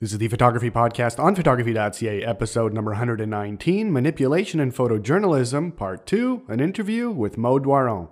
This is the Photography Podcast on photography.ca, episode number 119 Manipulation and Photojournalism, Part 2, an interview with Mo Doiron.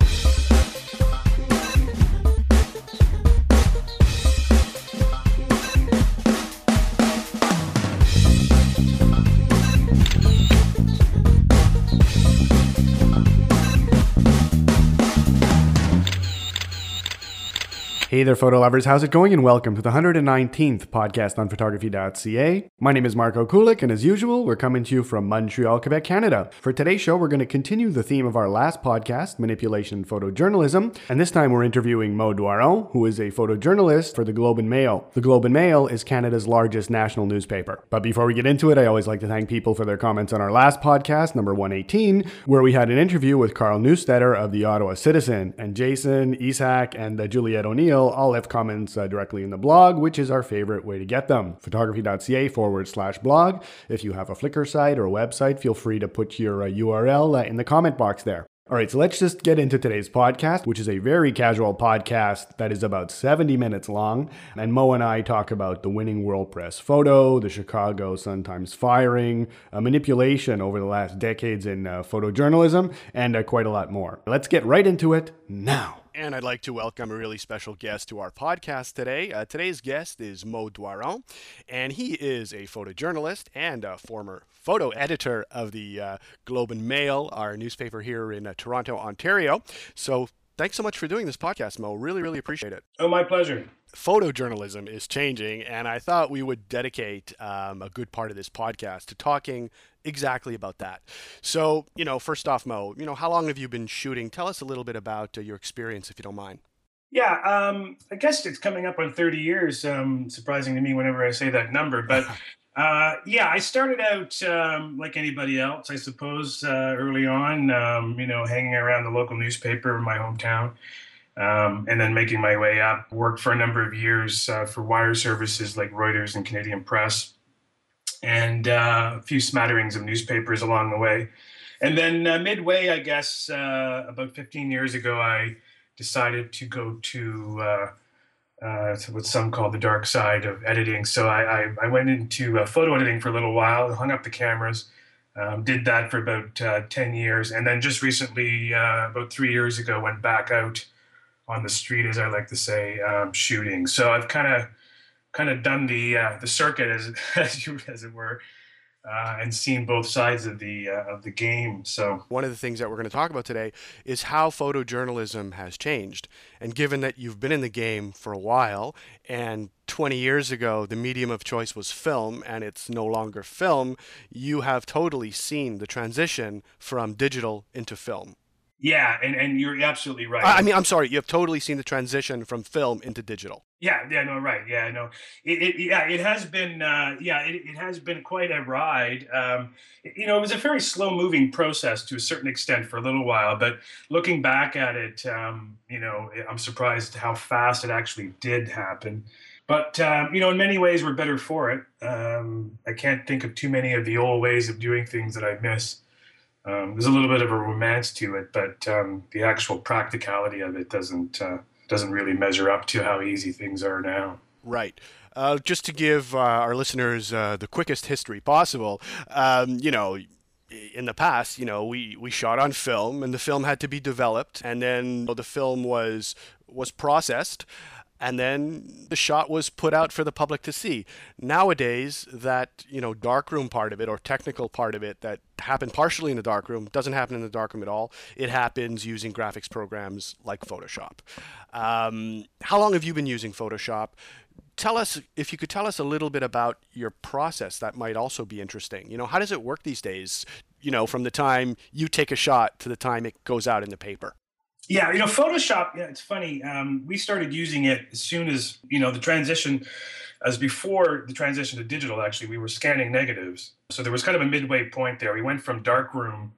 Hey there, photo lovers. How's it going? And welcome to the 119th podcast on photography.ca. My name is Marco Kulik, and as usual, we're coming to you from Montreal, Quebec, Canada. For today's show, we're going to continue the theme of our last podcast, Manipulation and Photojournalism, and this time we're interviewing Mo Doiron, who is a photojournalist for the Globe and Mail. The Globe and Mail is Canada's largest national newspaper. But before we get into it, I always like to thank people for their comments on our last podcast, number 118, where we had an interview with Carl Neustetter of the Ottawa Citizen, and Jason, Isak, and Juliette O'Neill all left comments uh, directly in the blog, which is our favorite way to get them. Photography.ca forward slash blog. If you have a Flickr site or a website, feel free to put your uh, URL uh, in the comment box there. All right, so let's just get into today's podcast, which is a very casual podcast that is about 70 minutes long. And Mo and I talk about the winning World Press photo, the Chicago Sun-Times firing, uh, manipulation over the last decades in uh, photojournalism, and uh, quite a lot more. Let's get right into it now. And I'd like to welcome a really special guest to our podcast today. Uh, today's guest is Mo Doiron, and he is a photojournalist and a former photo editor of the uh, Globe and Mail, our newspaper here in uh, Toronto, Ontario. So thanks so much for doing this podcast, Mo. Really, really appreciate it. Oh, my pleasure photojournalism is changing, and I thought we would dedicate um, a good part of this podcast to talking exactly about that. So, you know, first off, Mo, you know, how long have you been shooting? Tell us a little bit about uh, your experience, if you don't mind. Yeah, um, I guess it's coming up on 30 years. Um, surprising to me whenever I say that number, but uh, yeah, I started out um, like anybody else, I suppose, uh, early on. Um, you know, hanging around the local newspaper in my hometown. Um, and then making my way up. Worked for a number of years uh, for wire services like Reuters and Canadian Press and uh, a few smatterings of newspapers along the way. And then uh, midway, I guess, uh, about 15 years ago, I decided to go to, uh, uh, to what some call the dark side of editing. So I, I, I went into uh, photo editing for a little while, hung up the cameras, um, did that for about 10 years. And then just recently, about three years ago, went back out on the street, as I like to say, um, shooting. So I've kind of kind of done the uh, the circuit as as, you, as it were. Uh, and seen both sides of the uh, of the game. So one of the things that we're going to talk about today is how photojournalism has changed. And given that you've been in the game for a while, and 20 years ago the medium of choice was film, and it's no longer film, you have totally seen the transition from digital into film. Yeah, and, and you're absolutely right. I mean, I'm sorry, you have totally seen the transition from film into digital. Yeah, yeah, no, right, yeah, no, it, it yeah, it has been, uh, yeah, it, it has been quite a ride. Um, you know, it was a very slow moving process to a certain extent for a little while, but looking back at it, um, you know, I'm surprised how fast it actually did happen. But um, you know, in many ways, we're better for it. Um, I can't think of too many of the old ways of doing things that I miss. Um, there's a little bit of a romance to it, but um, the actual practicality of it doesn't uh, doesn't really measure up to how easy things are now. Right. Uh, just to give uh, our listeners uh, the quickest history possible, um, you know, in the past, you know, we, we shot on film, and the film had to be developed, and then the film was was processed and then the shot was put out for the public to see. Nowadays, that you know darkroom part of it or technical part of it that happened partially in the darkroom doesn't happen in the darkroom at all. It happens using graphics programs like Photoshop. Um, how long have you been using Photoshop? Tell us if you could tell us a little bit about your process. That might also be interesting. You know, how does it work these days? You know, from the time you take a shot to the time it goes out in the paper. Yeah, you know, Photoshop. Yeah, it's funny. Um, we started using it as soon as you know the transition, as before the transition to digital. Actually, we were scanning negatives, so there was kind of a midway point there. We went from darkroom,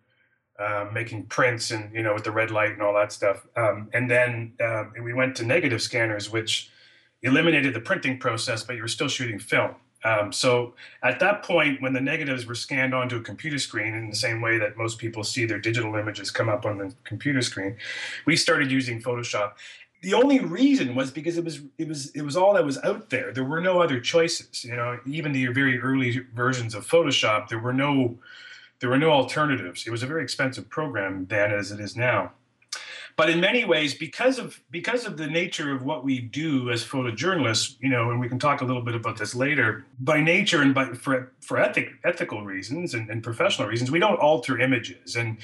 uh, making prints and you know with the red light and all that stuff, um, and then uh, we went to negative scanners, which eliminated the printing process, but you were still shooting film. Um, so at that point, when the negatives were scanned onto a computer screen in the same way that most people see their digital images come up on the computer screen, we started using Photoshop. the only reason was because it was it was it was all that was out there. There were no other choices. You know, even the very early versions of Photoshop, there were no there were no alternatives. It was a very expensive program then, as it is now. But in many ways, because of because of the nature of what we do as photojournalists, you know, and we can talk a little bit about this later. By nature and by for for ethic, ethical reasons and, and professional reasons, we don't alter images, and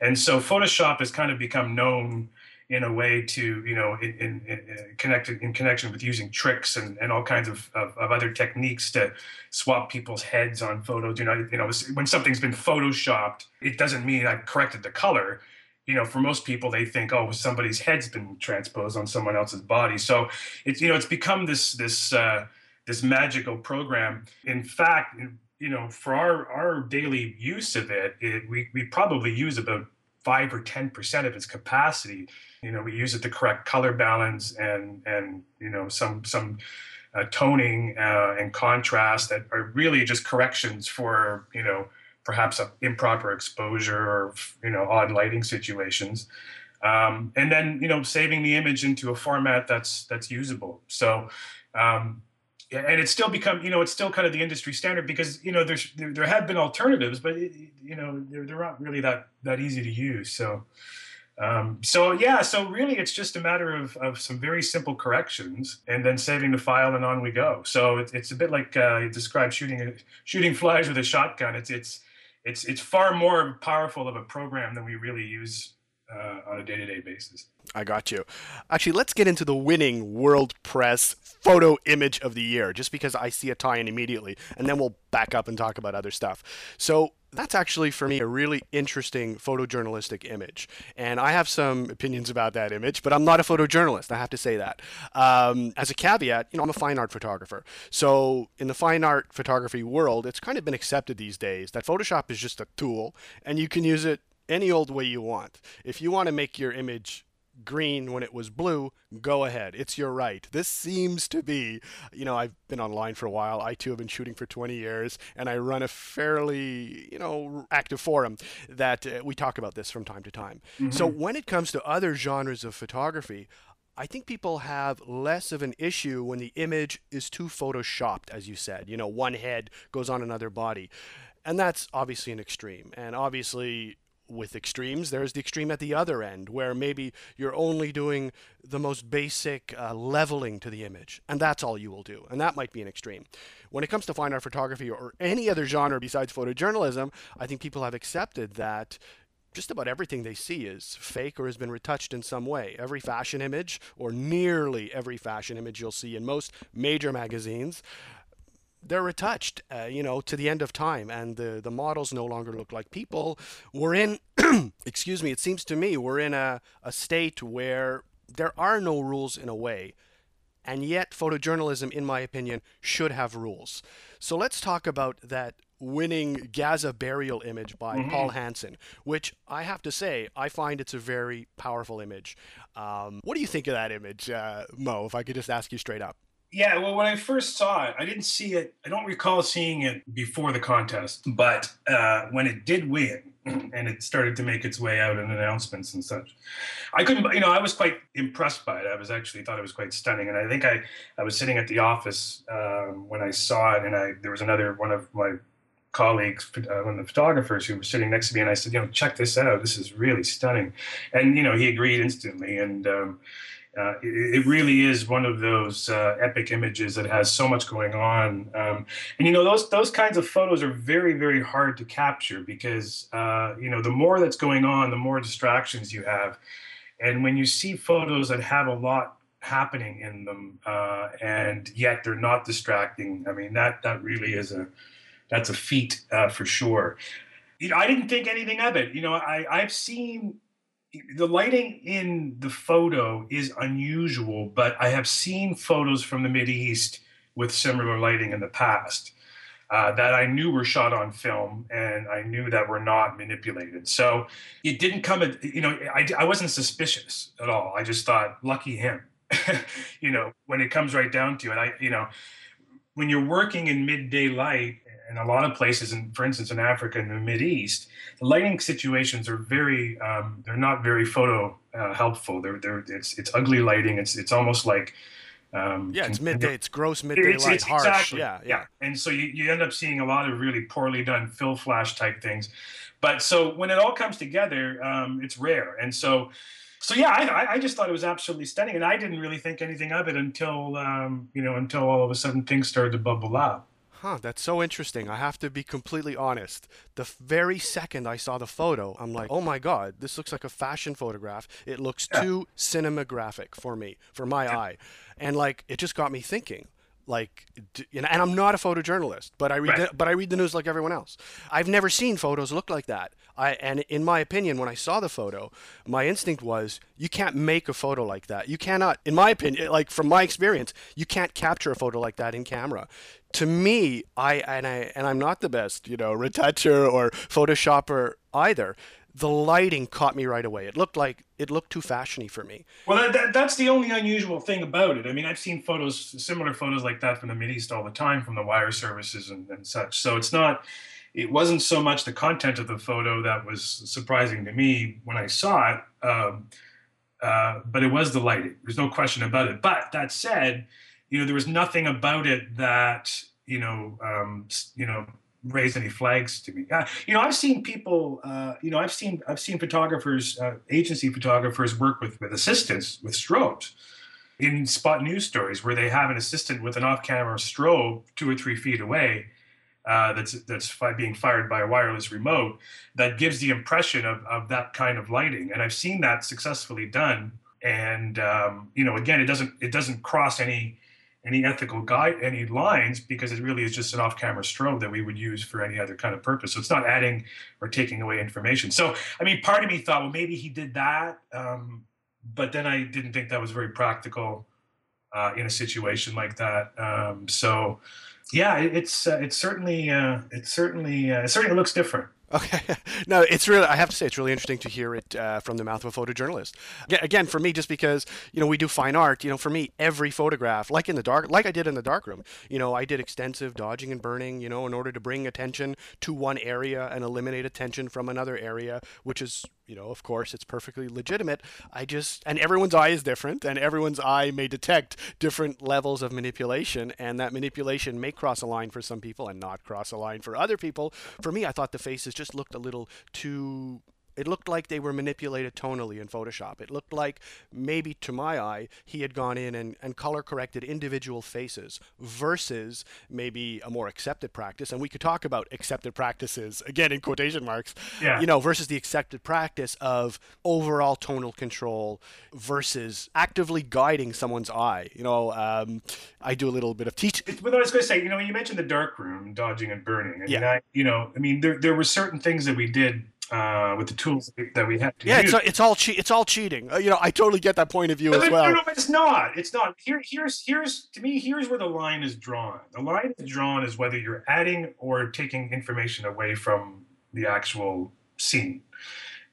and so Photoshop has kind of become known in a way to you know in, in, in connected in connection with using tricks and, and all kinds of, of, of, other techniques to swap people's heads on photos you know you know when something's been photoshopped it doesn't mean i corrected the color you know for most people they think oh somebody's head's been transposed on someone else's body so it's you know it's become this this uh, this magical program in fact you know for our our daily use of it, it we, we probably use about five or ten percent of its capacity. You know, we use it to correct color balance and and you know some some uh, toning uh, and contrast that are really just corrections for you know perhaps improper exposure or you know odd lighting situations. Um, and then you know saving the image into a format that's that's usable. So um, and it's still become you know it's still kind of the industry standard because you know there's there, there have been alternatives but it, you know they're, they're not really that that easy to use so um, so yeah so really it's just a matter of, of some very simple corrections and then saving the file and on we go so it, it's a bit like uh, you described shooting shooting flies with a shotgun it's it's it's it's far more powerful of a program than we really use uh, on a day-to-day basis. I got you. Actually, let's get into the winning World Press Photo Image of the Year, just because I see a tie-in immediately, and then we'll back up and talk about other stuff. So that's actually for me a really interesting photojournalistic image and i have some opinions about that image but i'm not a photojournalist i have to say that um, as a caveat you know i'm a fine art photographer so in the fine art photography world it's kind of been accepted these days that photoshop is just a tool and you can use it any old way you want. If you want to make your image green when it was blue, go ahead. It's your right. This seems to be, you know, I've been online for a while. I too have been shooting for 20 years, and I run a fairly, you know, active forum that uh, we talk about this from time to time. Mm-hmm. So when it comes to other genres of photography, I think people have less of an issue when the image is too photoshopped, as you said. You know, one head goes on another body. And that's obviously an extreme. And obviously, with extremes, there's the extreme at the other end, where maybe you're only doing the most basic uh, leveling to the image, and that's all you will do, and that might be an extreme. When it comes to fine art photography or any other genre besides photojournalism, I think people have accepted that just about everything they see is fake or has been retouched in some way. Every fashion image, or nearly every fashion image you'll see in most major magazines, they're retouched, uh, you know, to the end of time, and the the models no longer look like people. We're in, excuse me, it seems to me we're in a, a state where there are no rules in a way, and yet photojournalism, in my opinion, should have rules. So let's talk about that winning Gaza burial image by mm-hmm. Paul Hansen, which I have to say, I find it's a very powerful image. Um, what do you think of that image, uh, Mo? If I could just ask you straight up. Yeah, well, when I first saw it, I didn't see it. I don't recall seeing it before the contest, but uh, when it did win and it started to make its way out in announcements and such, I couldn't. You know, I was quite impressed by it. I was actually thought it was quite stunning, and I think I I was sitting at the office um, when I saw it, and I there was another one of my colleagues, uh, one of the photographers who was sitting next to me, and I said, you know, check this out. This is really stunning, and you know, he agreed instantly, and. Um, uh, it, it, really is one of those uh, epic images that has so much going on. Um, and you know those those kinds of photos are very very hard to capture because uh, you know the more that's going on, the more distractions you have. And when you see photos that have a lot happening in them, uh, and yet they're not distracting, I mean that that really is a that's a feat uh, for sure. You know, I didn't think anything of it. You know, I I've seen the lighting in the photo is unusual, but I have seen photos from the Mid East with similar lighting in the past uh, that I knew were shot on film and I knew that were not manipulated. So it didn't come, at, you know, I, I wasn't suspicious at all. I just thought, lucky him. you know, when it comes right down to it, I, you know, when you're working in midday light in a lot of places, and for instance, in Africa and the Mid East, the lighting situations are very um, they're not very photo uh, helpful. They're they're it's it's ugly lighting. It's it's almost like um, yeah, it's midday. It's gross midday it's, light, it's harsh. Exactly, yeah, yeah, yeah. And so you, you end up seeing a lot of really poorly done fill flash type things. But so when it all comes together, um, it's rare. And so, so yeah, I, I just thought it was absolutely stunning, and I didn't really think anything of it until um, you know until all of a sudden things started to bubble up. Huh, that's so interesting. I have to be completely honest. The very second I saw the photo, I'm like, oh my God, this looks like a fashion photograph. It looks yeah. too cinematographic for me, for my yeah. eye. And like, it just got me thinking like and i'm not a photojournalist but i read right. the, but i read the news like everyone else i've never seen photos look like that i and in my opinion when i saw the photo my instinct was you can't make a photo like that you cannot in my opinion like from my experience you can't capture a photo like that in camera to me, I and I and I'm not the best, you know, retoucher or photoshopper either. The lighting caught me right away. It looked like it looked too fashiony for me. Well, that, that, that's the only unusual thing about it. I mean, I've seen photos, similar photos like that from the Mid East all the time, from the wire services and, and such. So it's not, it wasn't so much the content of the photo that was surprising to me when I saw it, um, uh, but it was the lighting. There's no question about it. But that said, you know, there was nothing about it that you know, um, you know, raised any flags to me. Uh, you know, I've seen people. Uh, you know, I've seen I've seen photographers, uh, agency photographers, work with with assistants with strobes in spot news stories where they have an assistant with an off-camera strobe two or three feet away. Uh, that's that's fi- being fired by a wireless remote that gives the impression of, of that kind of lighting and i've seen that successfully done and um, you know again it doesn't it doesn't cross any any ethical guide, any lines, because it really is just an off-camera strobe that we would use for any other kind of purpose. So it's not adding or taking away information. So I mean, part of me thought, well, maybe he did that, um, but then I didn't think that was very practical uh, in a situation like that. Um, so yeah, it's uh, it's certainly uh, it certainly uh, it certainly looks different. Okay, no, it's really. I have to say, it's really interesting to hear it uh, from the mouth of a photojournalist. Again, for me, just because you know we do fine art, you know, for me, every photograph, like in the dark, like I did in the darkroom, you know, I did extensive dodging and burning, you know, in order to bring attention to one area and eliminate attention from another area, which is you know, of course, it's perfectly legitimate. I just, and everyone's eye is different, and everyone's eye may detect different levels of manipulation, and that manipulation may cross a line for some people and not cross a line for other people. For me, I thought the faces just looked a little too it looked like they were manipulated tonally in Photoshop. It looked like maybe to my eye, he had gone in and, and color corrected individual faces versus maybe a more accepted practice. And we could talk about accepted practices, again in quotation marks, yeah. you know, versus the accepted practice of overall tonal control versus actively guiding someone's eye. You know, um, I do a little bit of teaching. But I was going to say, you know, you mentioned the dark room, dodging and burning. I yeah. I, you know, I mean, there, there were certain things that we did uh, with the tools that we have to yeah, use. it's, it's all che- it's all cheating. Uh, you know, I totally get that point of view as well. No, no, it's not. It's not. Here, here's here's to me. Here's where the line is drawn. The line is drawn is whether you're adding or taking information away from the actual scene.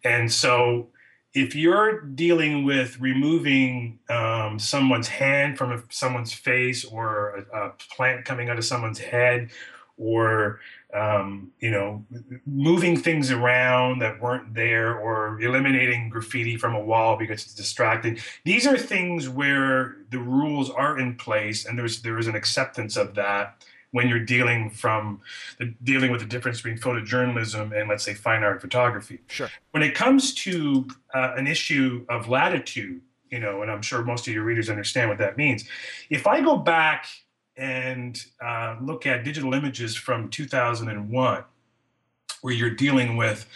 And so, if you're dealing with removing um, someone's hand from a, someone's face, or a, a plant coming out of someone's head, or um, you know, moving things around that weren't there or eliminating graffiti from a wall because it's distracting. These are things where the rules are in place and there's there is an acceptance of that when you're dealing from the, dealing with the difference between photojournalism and let's say fine art photography. Sure. When it comes to uh, an issue of latitude, you know, and I'm sure most of your readers understand what that means. If I go back and uh, look at digital images from 2001, where you're dealing with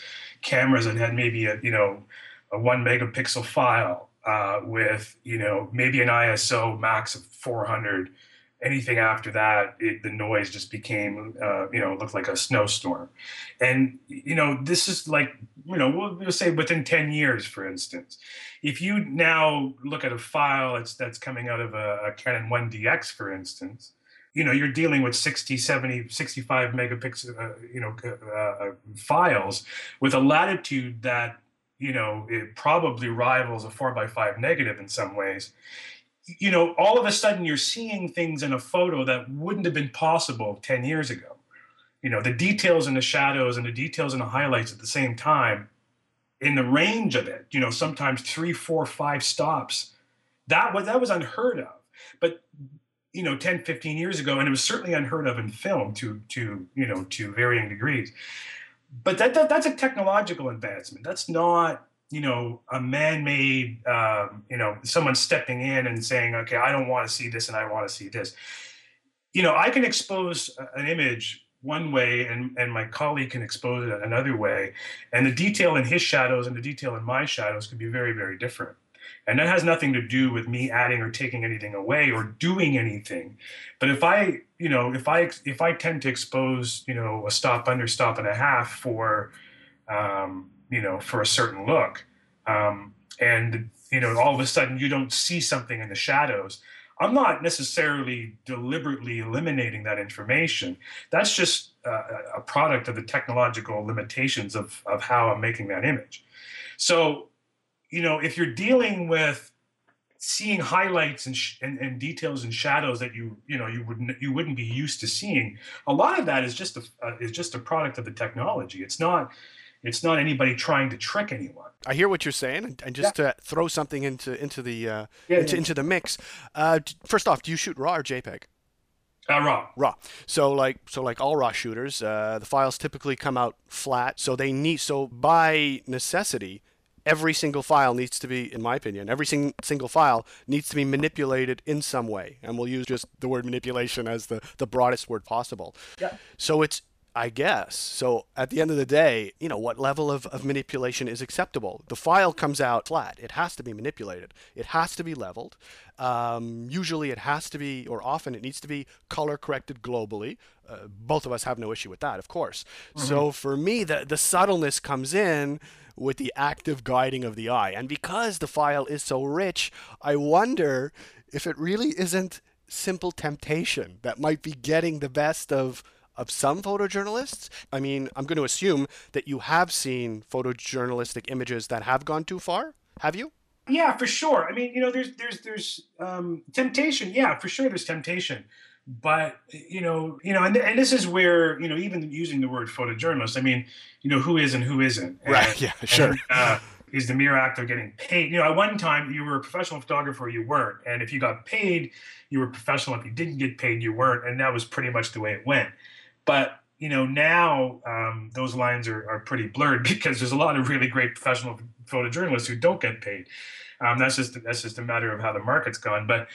cameras that had maybe a you know a one megapixel file uh, with you know maybe an ISO max of 400. Anything after that, it, the noise just became uh, you know looked like a snowstorm, and you know this is like you know we'll, we'll say within 10 years, for instance, if you now look at a file that's that's coming out of a, a Canon 1DX, for instance, you know you're dealing with 60 70 65 megapixel uh, you know uh, uh, files with a latitude that you know it probably rivals a 4 by 5 negative in some ways. You know all of a sudden you're seeing things in a photo that wouldn't have been possible 10 years ago. You know the details and the shadows and the details and the highlights at the same time in the range of it you know sometimes three four five stops. That was that was unheard of. But you know 10 15 years ago and it was certainly unheard of in film to to you know to varying degrees but that, that that's a technological advancement that's not you know a man-made um, you know someone stepping in and saying okay i don't want to see this and i want to see this you know i can expose an image one way and, and my colleague can expose it another way. And the detail in his shadows and the detail in my shadows can be very, very different. And that has nothing to do with me adding or taking anything away or doing anything. But if I, you know, if I if I tend to expose, you know, a stop under stop and a half for, um, you know, for a certain look, um, and you know, all of a sudden you don't see something in the shadows, I'm not necessarily deliberately eliminating that information. That's just uh, a product of the technological limitations of, of how I'm making that image. So, you know, if you're dealing with seeing highlights and, sh- and, and, details and shadows that you you know you wouldn't you wouldn't be used to seeing, a lot of that is just a uh, is just a product of the technology. It's not it's not anybody trying to trick anyone. I hear what you're saying, and just yeah. to throw something into into the uh, yeah, into, yeah. into the mix. Uh, first off, do you shoot RAW or JPEG? Uh, raw. Raw. So like so like all raw shooters, uh, the files typically come out flat. So they need so by necessity, every single file needs to be, in my opinion, every sing- single file needs to be manipulated in some way. And we'll use just the word manipulation as the, the broadest word possible. Yeah. So it's I guess. So at the end of the day, you know, what level of, of manipulation is acceptable? The file comes out flat. It has to be manipulated. It has to be leveled. Um, usually it has to be, or often it needs to be color corrected globally. Uh, both of us have no issue with that, of course. Mm-hmm. So for me, the, the subtleness comes in with the active guiding of the eye. And because the file is so rich, I wonder if it really isn't simple temptation that might be getting the best of of some photojournalists. I mean, I'm going to assume that you have seen photojournalistic images that have gone too far. Have you? Yeah, for sure. I mean, you know, there's there's there's um, temptation. Yeah, for sure, there's temptation. But you know, you know, and, and this is where you know, even using the word photojournalist, I mean, you know, who is and who isn't. And, right. Yeah. Sure. And, uh, is the mere act of getting paid. You know, at one time you were a professional photographer, you weren't, and if you got paid, you were professional. If you didn't get paid, you weren't, and that was pretty much the way it went. But you know now um, those lines are, are pretty blurred because there's a lot of really great professional photojournalists who don't get paid. Um, that's just that's just a matter of how the market's gone. But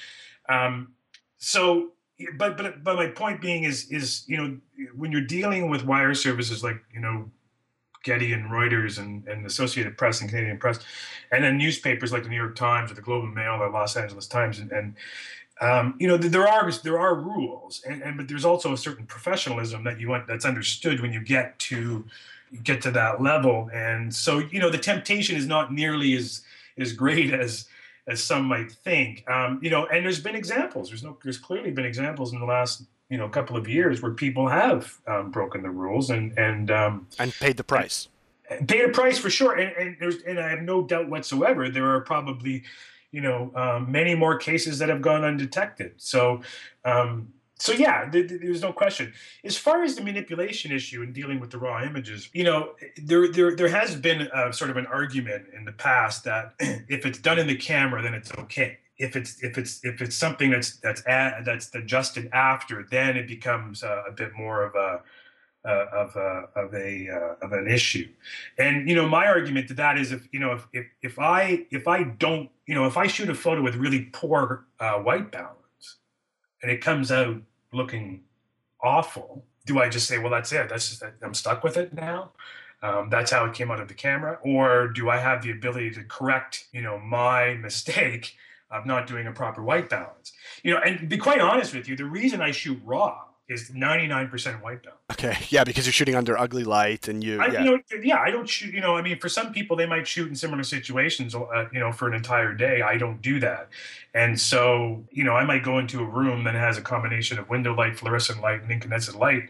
um, so, but but but my point being is is you know when you're dealing with wire services like you know Getty and Reuters and, and Associated Press and Canadian Press, and then newspapers like the New York Times or the Globe and Mail or Los Angeles Times and, and um, you know there are there are rules and, and but there's also a certain professionalism that you want that's understood when you get to get to that level. And so you know the temptation is not nearly as as great as as some might think um, you know and there's been examples there's no there's clearly been examples in the last you know couple of years where people have um, broken the rules and and um, and paid the price paid a price for sure and, and there's and i have no doubt whatsoever there are probably you know um, many more cases that have gone undetected. So. Um, so yeah, th- th- there's no question. As far as the manipulation issue and dealing with the raw images, you know, there there there has been a, sort of an argument in the past that if it's done in the camera, then it's okay. If it's if it's if it's something that's that's ad, that's adjusted after, then it becomes a, a bit more of a uh, of a of a uh, of an issue. And you know, my argument to that is if you know if if, if I if I don't you know if I shoot a photo with really poor uh, white balance and it comes out looking awful, do I just say, well, that's it? That's just I'm stuck with it now. Um, that's how it came out of the camera, or do I have the ability to correct you know my mistake of not doing a proper white balance? You know, and be quite honest with you, the reason I shoot raw is 99% white balance. Okay, yeah, because you're shooting under ugly light and you. I, yeah. You know, yeah, I don't shoot. You know, I mean, for some people, they might shoot in similar situations. Uh, you know, for an entire day, I don't do that, and so you know, I might go into a room that has a combination of window light, fluorescent light, and incandescent light.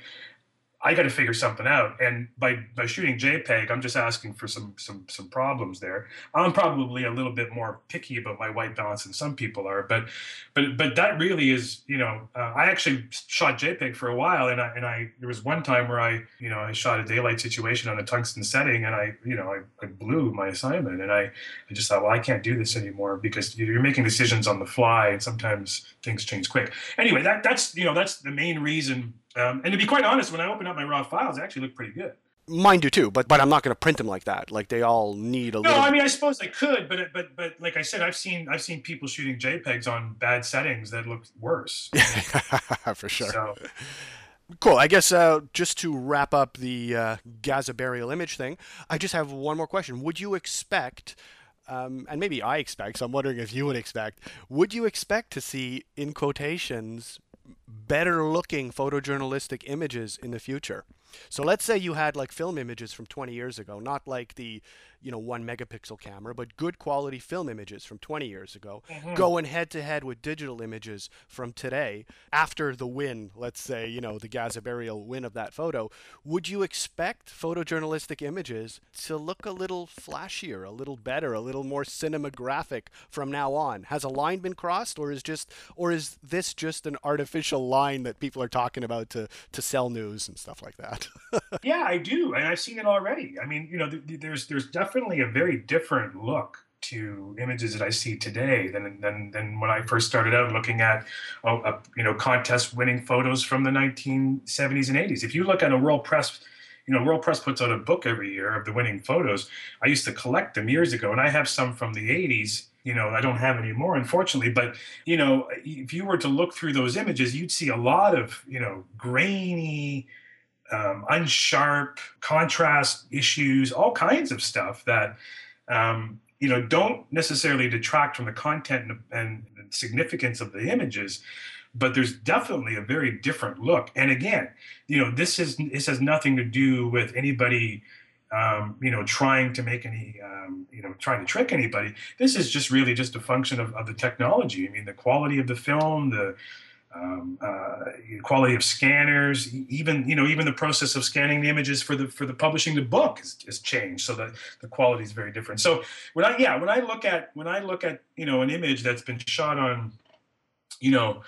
I got to figure something out. And by by shooting JPEG, I'm just asking for some some some problems there. I'm probably a little bit more picky about my white balance than some people are, but but but that really is you know uh, I actually shot JPEG for a while, and I and I there was one time where I you know I shot a daylight situation on a tungsten setting, and I you know I, I blew my assignment, and I I just thought well I can't do this anymore because you're making decisions on the fly, and sometimes things change quick. Anyway, that that's you know that's the main reason um, and to be quite honest, when I open up my raw files, they actually look pretty good. Mine do too, but but I'm not going to print them like that. Like they all need a no, little. No, I mean I suppose I could, but but but like I said, I've seen I've seen people shooting JPEGs on bad settings that look worse. For sure. So. Cool. I guess uh, just to wrap up the uh, Gaza burial image thing, I just have one more question. Would you expect, um, and maybe I expect, so I'm wondering if you would expect, would you expect to see, in quotations, better looking photojournalistic images in the future. So let's say you had like film images from 20 years ago, not like the you know one megapixel camera, but good quality film images from 20 years ago, mm-hmm. going head to head with digital images from today. After the win, let's say you know the Gaza burial win of that photo, would you expect photojournalistic images to look a little flashier, a little better, a little more cinematographic from now on? Has a line been crossed, or is just or is this just an artificial line that people are talking about to to sell news and stuff like that? yeah, I do, and I've seen it already. I mean, you know, there's there's definitely a very different look to images that I see today than than, than when I first started out looking at oh, you know contest winning photos from the 1970s and 80s. If you look at a World Press you know, World Press puts out a book every year of the winning photos. I used to collect them years ago, and I have some from the 80s. You know, I don't have any more, unfortunately. But you know, if you were to look through those images, you'd see a lot of you know grainy, um, unsharp, contrast issues, all kinds of stuff that um, you know don't necessarily detract from the content and, and significance of the images but there's definitely a very different look. And again you know this is this has nothing to do with anybody um, you know trying to make any um, you know trying to trick anybody. This is just really just a function of, of the technology. I mean the quality of the film the um, uh, quality of scanners, even you know even the process of scanning the images for the for the publishing the book has, has changed, so that the quality is very different. So when I yeah when I look at when I look at you know an image that's been shot on, you know.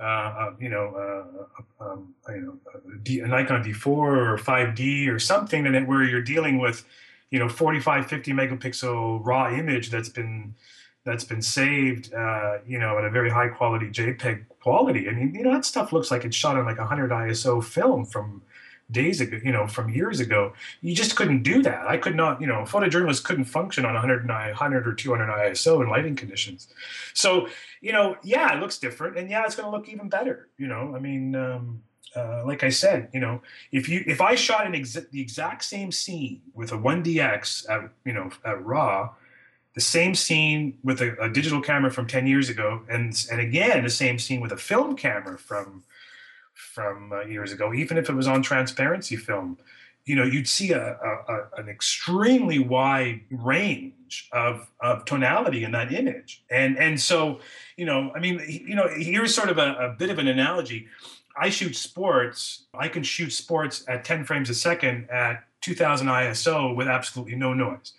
Uh, uh, you know, uh, uh um, you know, D, a Nikon D4 or 5D or something that where you're dealing with, you know, 45, 50 megapixel raw image that's been that's been saved, uh, you know, at a very high quality JPEG quality. I mean, you know, that stuff looks like it's shot on like 100 ISO film from days ago, you know, from years ago. You just couldn't do that. I could not, you know, photojournalists couldn't function on 100, 100 or 200 ISO in lighting conditions. So, you know, yeah, it looks different, and yeah, it's going to look even better. You know, I mean. Um, uh, like I said, you know, if you if I shot an ex- the exact same scene with a 1DX at you know at RAW, the same scene with a, a, digital camera from 10 years ago and and again the same scene with a film camera from from uh, years ago even if it was on transparency film. You know you'd see a, a, an extremely wide range of, of tonality in that image. And and so you know i mean you know here's sort of a, a bit of an analogy. I shoot sports i can shoot sports at 10 frames a second at 2000 iso with absolutely no noise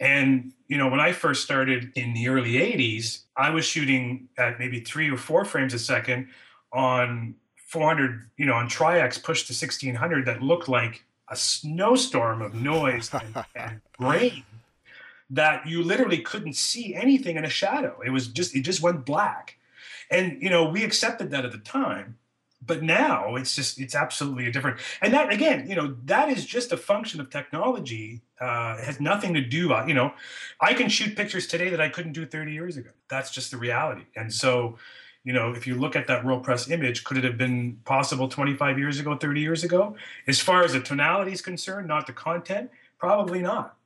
and, you know, when I first started in the early 80s, I was shooting at maybe three or four frames a second on 400, you know, on Tri-X pushed to 1600 that looked like a snowstorm of noise and, and rain that you literally couldn't see anything in a shadow. It was just, it just went black. And, you know, we accepted that at the time but now it's just it's absolutely a different and that again you know that is just a function of technology uh, it has nothing to do uh, you know i can shoot pictures today that i couldn't do 30 years ago. That's just the reality. And so you know if you look at that world press image could it have been possible 25 years ago 30 years ago? As far as the tonality is concerned not the content? Probably not.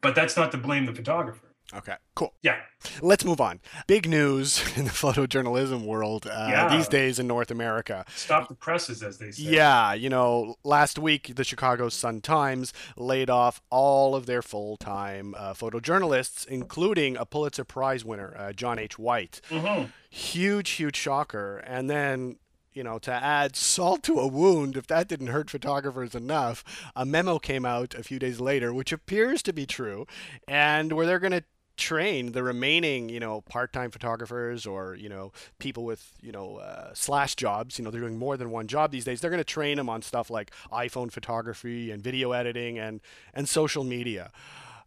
But that's not to blame the photographer Okay, cool. Yeah. Let's move on. Big news in the photojournalism world uh, yeah. these days in North America. Stop the presses, as they say. Yeah, you know, last week the Chicago Sun Times laid off all of their full time uh, photojournalists, including a Pulitzer Prize winner, uh, John H. White. Mm-hmm. Huge, huge shocker. And then you know, to add salt to a wound, if that didn't hurt photographers enough, a memo came out a few days later, which appears to be true, and where they're going to train the remaining, you know, part-time photographers or you know people with you know uh, slash jobs. You know, they're doing more than one job these days. They're going to train them on stuff like iPhone photography and video editing and and social media.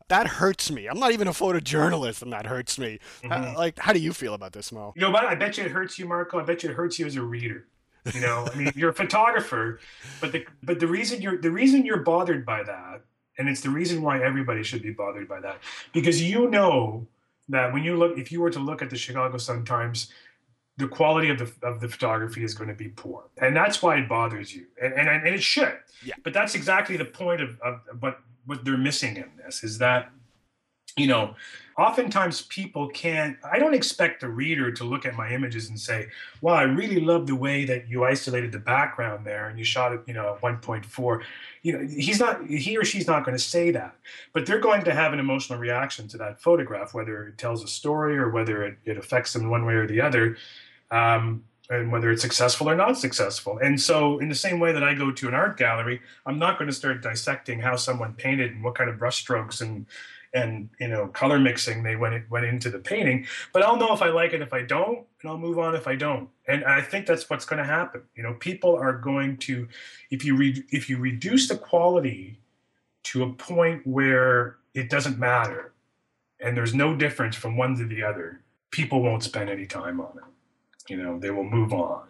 That hurts me. I'm not even a photojournalist, and that hurts me. Mm-hmm. Uh, like, how do you feel about this, Mo? You know what? I bet you it hurts you, Marco. I bet you it hurts you as a reader. You know, I mean, you're a photographer, but the but the reason you're the reason you're bothered by that and it's the reason why everybody should be bothered by that. Because you know that when you look if you were to look at the chicago sun times the quality of the of the photography is going to be poor. And that's why it bothers you. And and, and it should. Yeah. but that's exactly the point of, of what what they're missing in this is that you know oftentimes people can't i don't expect the reader to look at my images and say wow i really love the way that you isolated the background there and you shot it you know at 1.4 you know he's not he or she's not going to say that but they're going to have an emotional reaction to that photograph whether it tells a story or whether it, it affects them one way or the other um, and whether it's successful or not successful. And so, in the same way that I go to an art gallery, I'm not going to start dissecting how someone painted and what kind of brushstrokes and and you know color mixing they went went into the painting. But i'll know if i like it if i don't and i'll move on if i don't. And i think that's what's going to happen. You know people are going to if you re, if you reduce the quality to a point where it doesn't matter and there's no difference from one to the other people won't spend any time on it. You know they will move on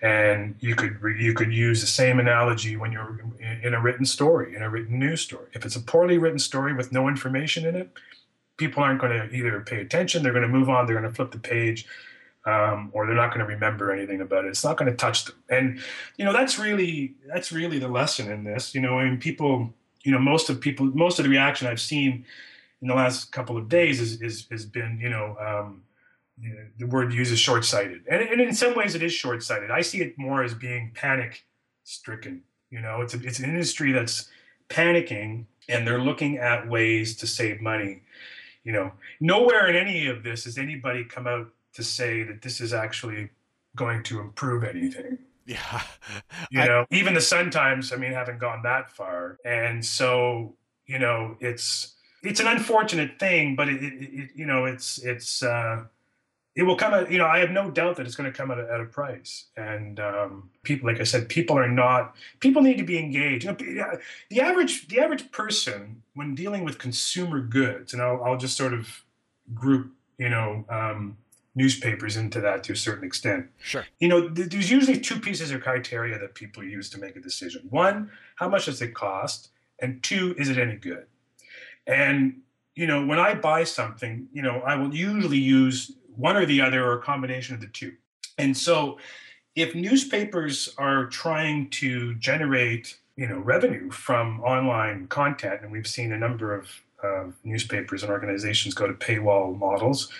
and you could you could use the same analogy when you're in a written story, in a written news story. If it's a poorly written story with no information in it, people aren't going to either pay attention, they're going to move on, they're going to flip the page, um, or they're not going to remember anything about it. It's not going to touch them. And you know that's really that's really the lesson in this. You know, I mean, people, you know, most of people, most of the reaction I've seen in the last couple of days is, is has been, you know. Um, the word used is short-sighted. And, and in some ways it is short-sighted. I see it more as being panic stricken you know? It's, a, it's an industry that's panicking and they're looking at ways to save money you know? Nowhere in any of this has anybody come out to say that this is actually going to improve anything. Yeah. You I, know even the sun times i mean haven't gone that far. And so you know it's it's an unfortunate thing but it, it, it you know it's it's uh it will come at you know i have no doubt that it's going to come at a, at a price. And um, people like i said people are not people need to be engaged. You know, the average the average person when dealing with consumer goods and i'll, I'll just sort of group you know um, newspapers into that to a certain extent. Sure. You know th- there's usually two pieces of criteria that people use to make a decision. One how much does it cost? And two is it any good? And you know when i buy something you know i will usually use one or the other or a combination of the two. And so if newspapers are trying to generate you know revenue from online content and we've seen a number of uh, newspapers and organizations go to paywall models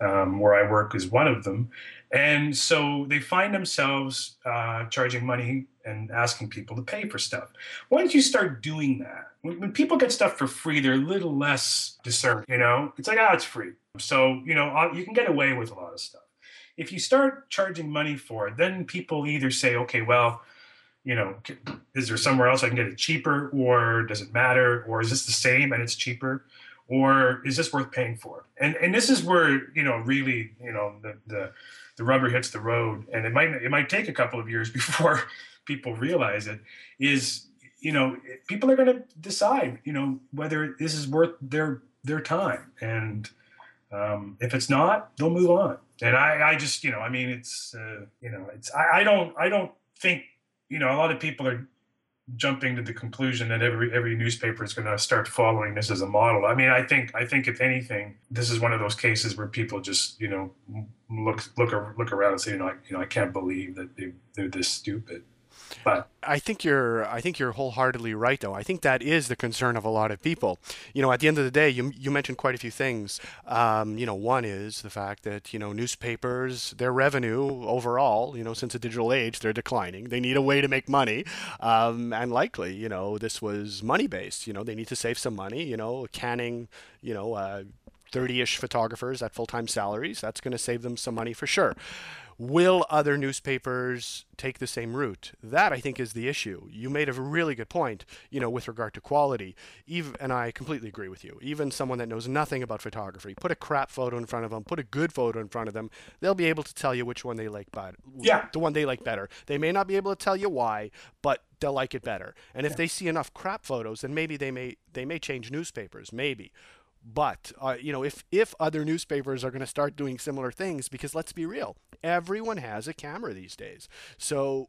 um, where i work is one of them and so they find themselves uh, charging money and asking people to pay for stuff once you start doing that when, when people get stuff for free they're a little less discerning you know it's like ah oh, it's free so, you know, uh, you can get away with a lot of stuff. If you start charging money for it, then people either say, okay, well, you know, is there somewhere else I can get it cheaper, or does it matter, or is this the same and it's cheaper, or is this worth paying for? And and this is where you know really you know the the, the rubber hits the road, and it might it might take a couple of years before people realize it. Is you know people are going to decide you know whether this is worth their their time and um, if it's not, they'll move on. And I, I just, you know, I mean, it's, uh, you know, it's, I, I don't, I don't think, you know, a lot of people are jumping to the conclusion that every every newspaper is going to start following this as a model. I mean, I think I think if anything, this is one of those cases where people just you know look look look around and say, you know, I, you know, I can't believe that they they're this stupid. But I think you're I think you're wholeheartedly right though. I think that is the concern of a lot of people. You know, at the end of the day, you you mentioned quite a few things. Um, you know, one is the fact that you know newspapers, their revenue overall, you know, since the digital age, they're declining. They need a way to make money, um, and likely, you know, this was money based. You know, they need to save some money. You know, canning, you know. Uh, 30-ish photographers at full-time salaries that's going to save them some money for sure Will other newspapers take the same route? That I think is the issue. You made a really good point, you know, with regard to quality. Even and I completely agree with you. Even someone that knows nothing about photography, put a crap photo in front of them, put a good photo in front of them, they'll be able to tell you which one they like better. Yeah. The one they like better. They may not be able to tell you why, but they'll like it better. And if yeah. they see enough crap photos, then maybe they may they may change newspapers, maybe. But uh, you know, if if other newspapers are going to start doing similar things, because let's be real, everyone has a camera these days. So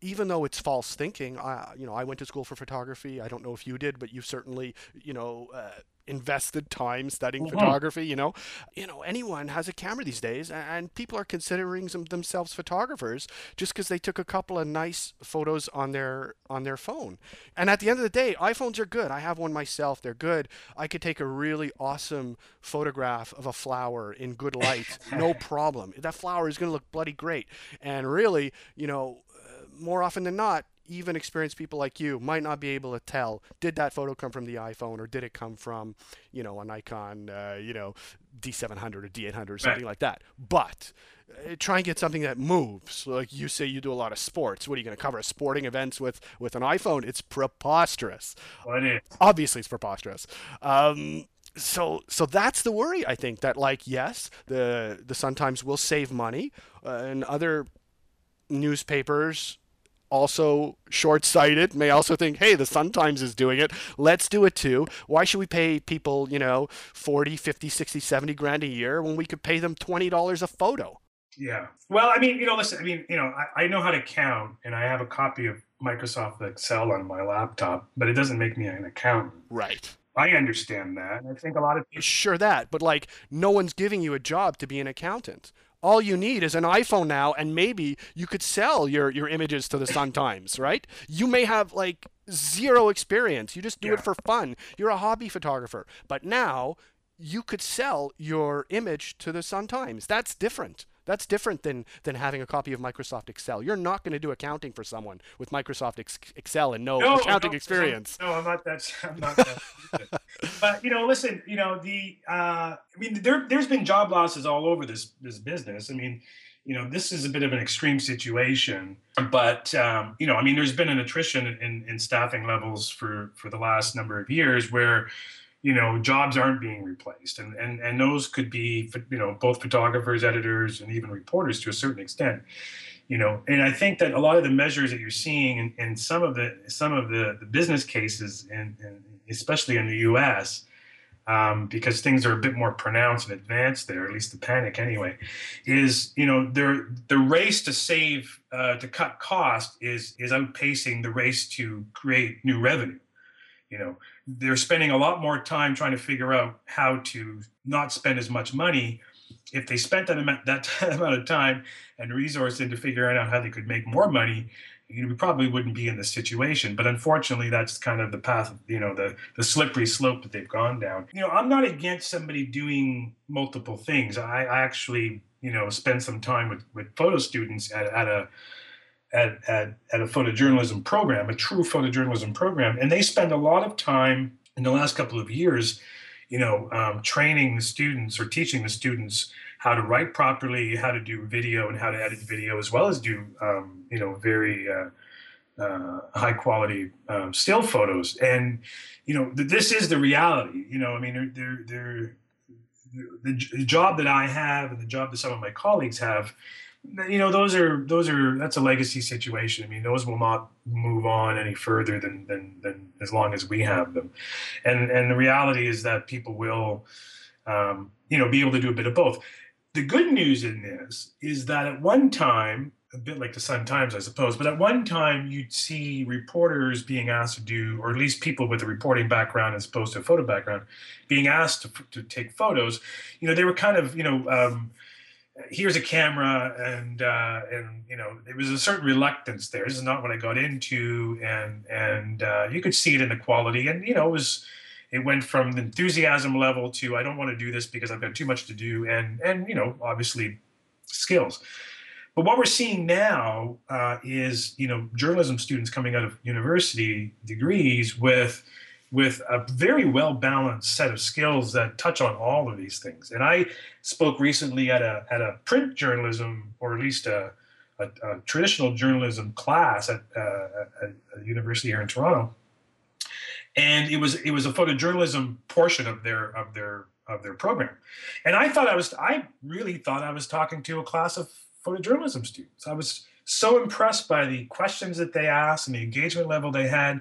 even though it's false thinking, I, you know, I went to school for photography. I don't know if you did, but you certainly, you know, uh, invested time studying mm-hmm. photography you know? You know anyone has a camera these days and people are considering some, themselves photographers just because they took a couple of nice photos on their on their phone. And at the end of the day iphones are good. I have one myself. They're good. I could take a really awesome photograph of a flower in good light. No problem. That flower is going to look bloody great. And really you know uh, more often than not even experienced people like you might not be able to tell did that photo come from the iPhone or did it come from you know a Nikon uh, you know D700 or D800 or something right. like that. But uh, try and get something that moves. Like you say you do a lot of sports. What are you going to cover sporting events with with an iPhone? It's preposterous. Well, it is. obviously it's preposterous. Um, so so that's the worry I think that like yes the the Sun Times will save money uh, and other newspapers also short-sighted may also think hey the sun times is doing it. Let's do it too. Why should we pay people you know 40 50 60 70 grand a year when we could pay them $20 a photo? Yeah. Well i mean you know listen i mean you know I, I know how to count and i have a copy of microsoft excel on my laptop but it doesn't make me an accountant. Right. I understand that. I think a lot of people. Sure, that, but like, no one's giving you a job to be an accountant all you need is an iPhone now, and maybe you could sell your, your images to the Sun Times, right? You may have like zero experience. You just do yeah. it for fun. You're a hobby photographer. But now you could sell your image to the Sun Times. That's different. That's different than than having a copy of Microsoft Excel. You're not going to do accounting for someone with Microsoft Ex- Excel and no, no accounting no, experience. No, I'm not that. I'm not that. but you know, listen. You know, the. Uh, I mean, there there's been job losses all over this this business. I mean, you know, this is a bit of an extreme situation. But um, you know, I mean, there's been an attrition in, in staffing levels for for the last number of years where you know jobs aren't being replaced and and and those could be you know both photographers editors and even reporters to a certain extent you know and i think that a lot of the measures that you're seeing in, in some of the some of the, the business cases and especially in the us um, because things are a bit more pronounced and advanced there, at least the panic anyway, is you know the the race to save uh, to cut cost is is outpacing the race to create new revenue. You know, they're spending a lot more time trying to figure out how to not spend as much money. If they spent that amount, that amount of time and resource into figuring out how they could make more money, you know, we probably wouldn't be in this situation. But unfortunately, that's kind of the path, you know, the the slippery slope that they've gone down. You know, I'm not against somebody doing multiple things. I, I actually, you know, spend some time with with photo students at, at a at, at, at a photojournalism program, a true photojournalism program, and they spend a lot of time in the last couple of years, you know, um, training the students or teaching the students how to write properly, how to do video, and how to edit video, as well as do, um, you know, very uh, uh, high quality um, still photos. And you know, th- this is the reality. You know, I mean, they're, they're, they're, the job that I have and the job that some of my colleagues have you know those are those are that's a legacy situation. I mean those will not move on any further than than, than as long as we have them. And and the reality is that people will um, you know be able to do a bit of both. The good news in this is that at one time a bit like the sun times i suppose but at one time you'd see reporters being asked to do or at least people with a reporting background as opposed to a photo background being asked to, to take photos. You know they were kind of you know um, here's a camera and uh, and you know there was a certain reluctance there. This is not what i got into and and uh, you could see it in the quality. And you know it was it went from the enthusiasm level to i don't want to do this because i've got too much to do and and you know obviously skills. But what we're seeing now uh, is you know journalism students coming out of university degrees with with a very well balanced set of skills that touch on all of these things. And I spoke recently at a at a print journalism, or at least a, a, a traditional journalism class at, uh, at a university here in Toronto, and it was it was a photojournalism portion of their of their of their program, and I thought I was I really thought I was talking to a class of photojournalism students. I was so impressed by the questions that they asked and the engagement level they had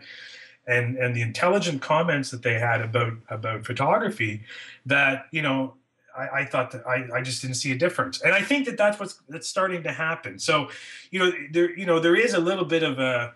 and and the intelligent comments that they had about about photography that you know I, I, thought that I, I just didn't see a difference. And i think that that's what's that's starting to happen. So you know there you know there is a little bit of a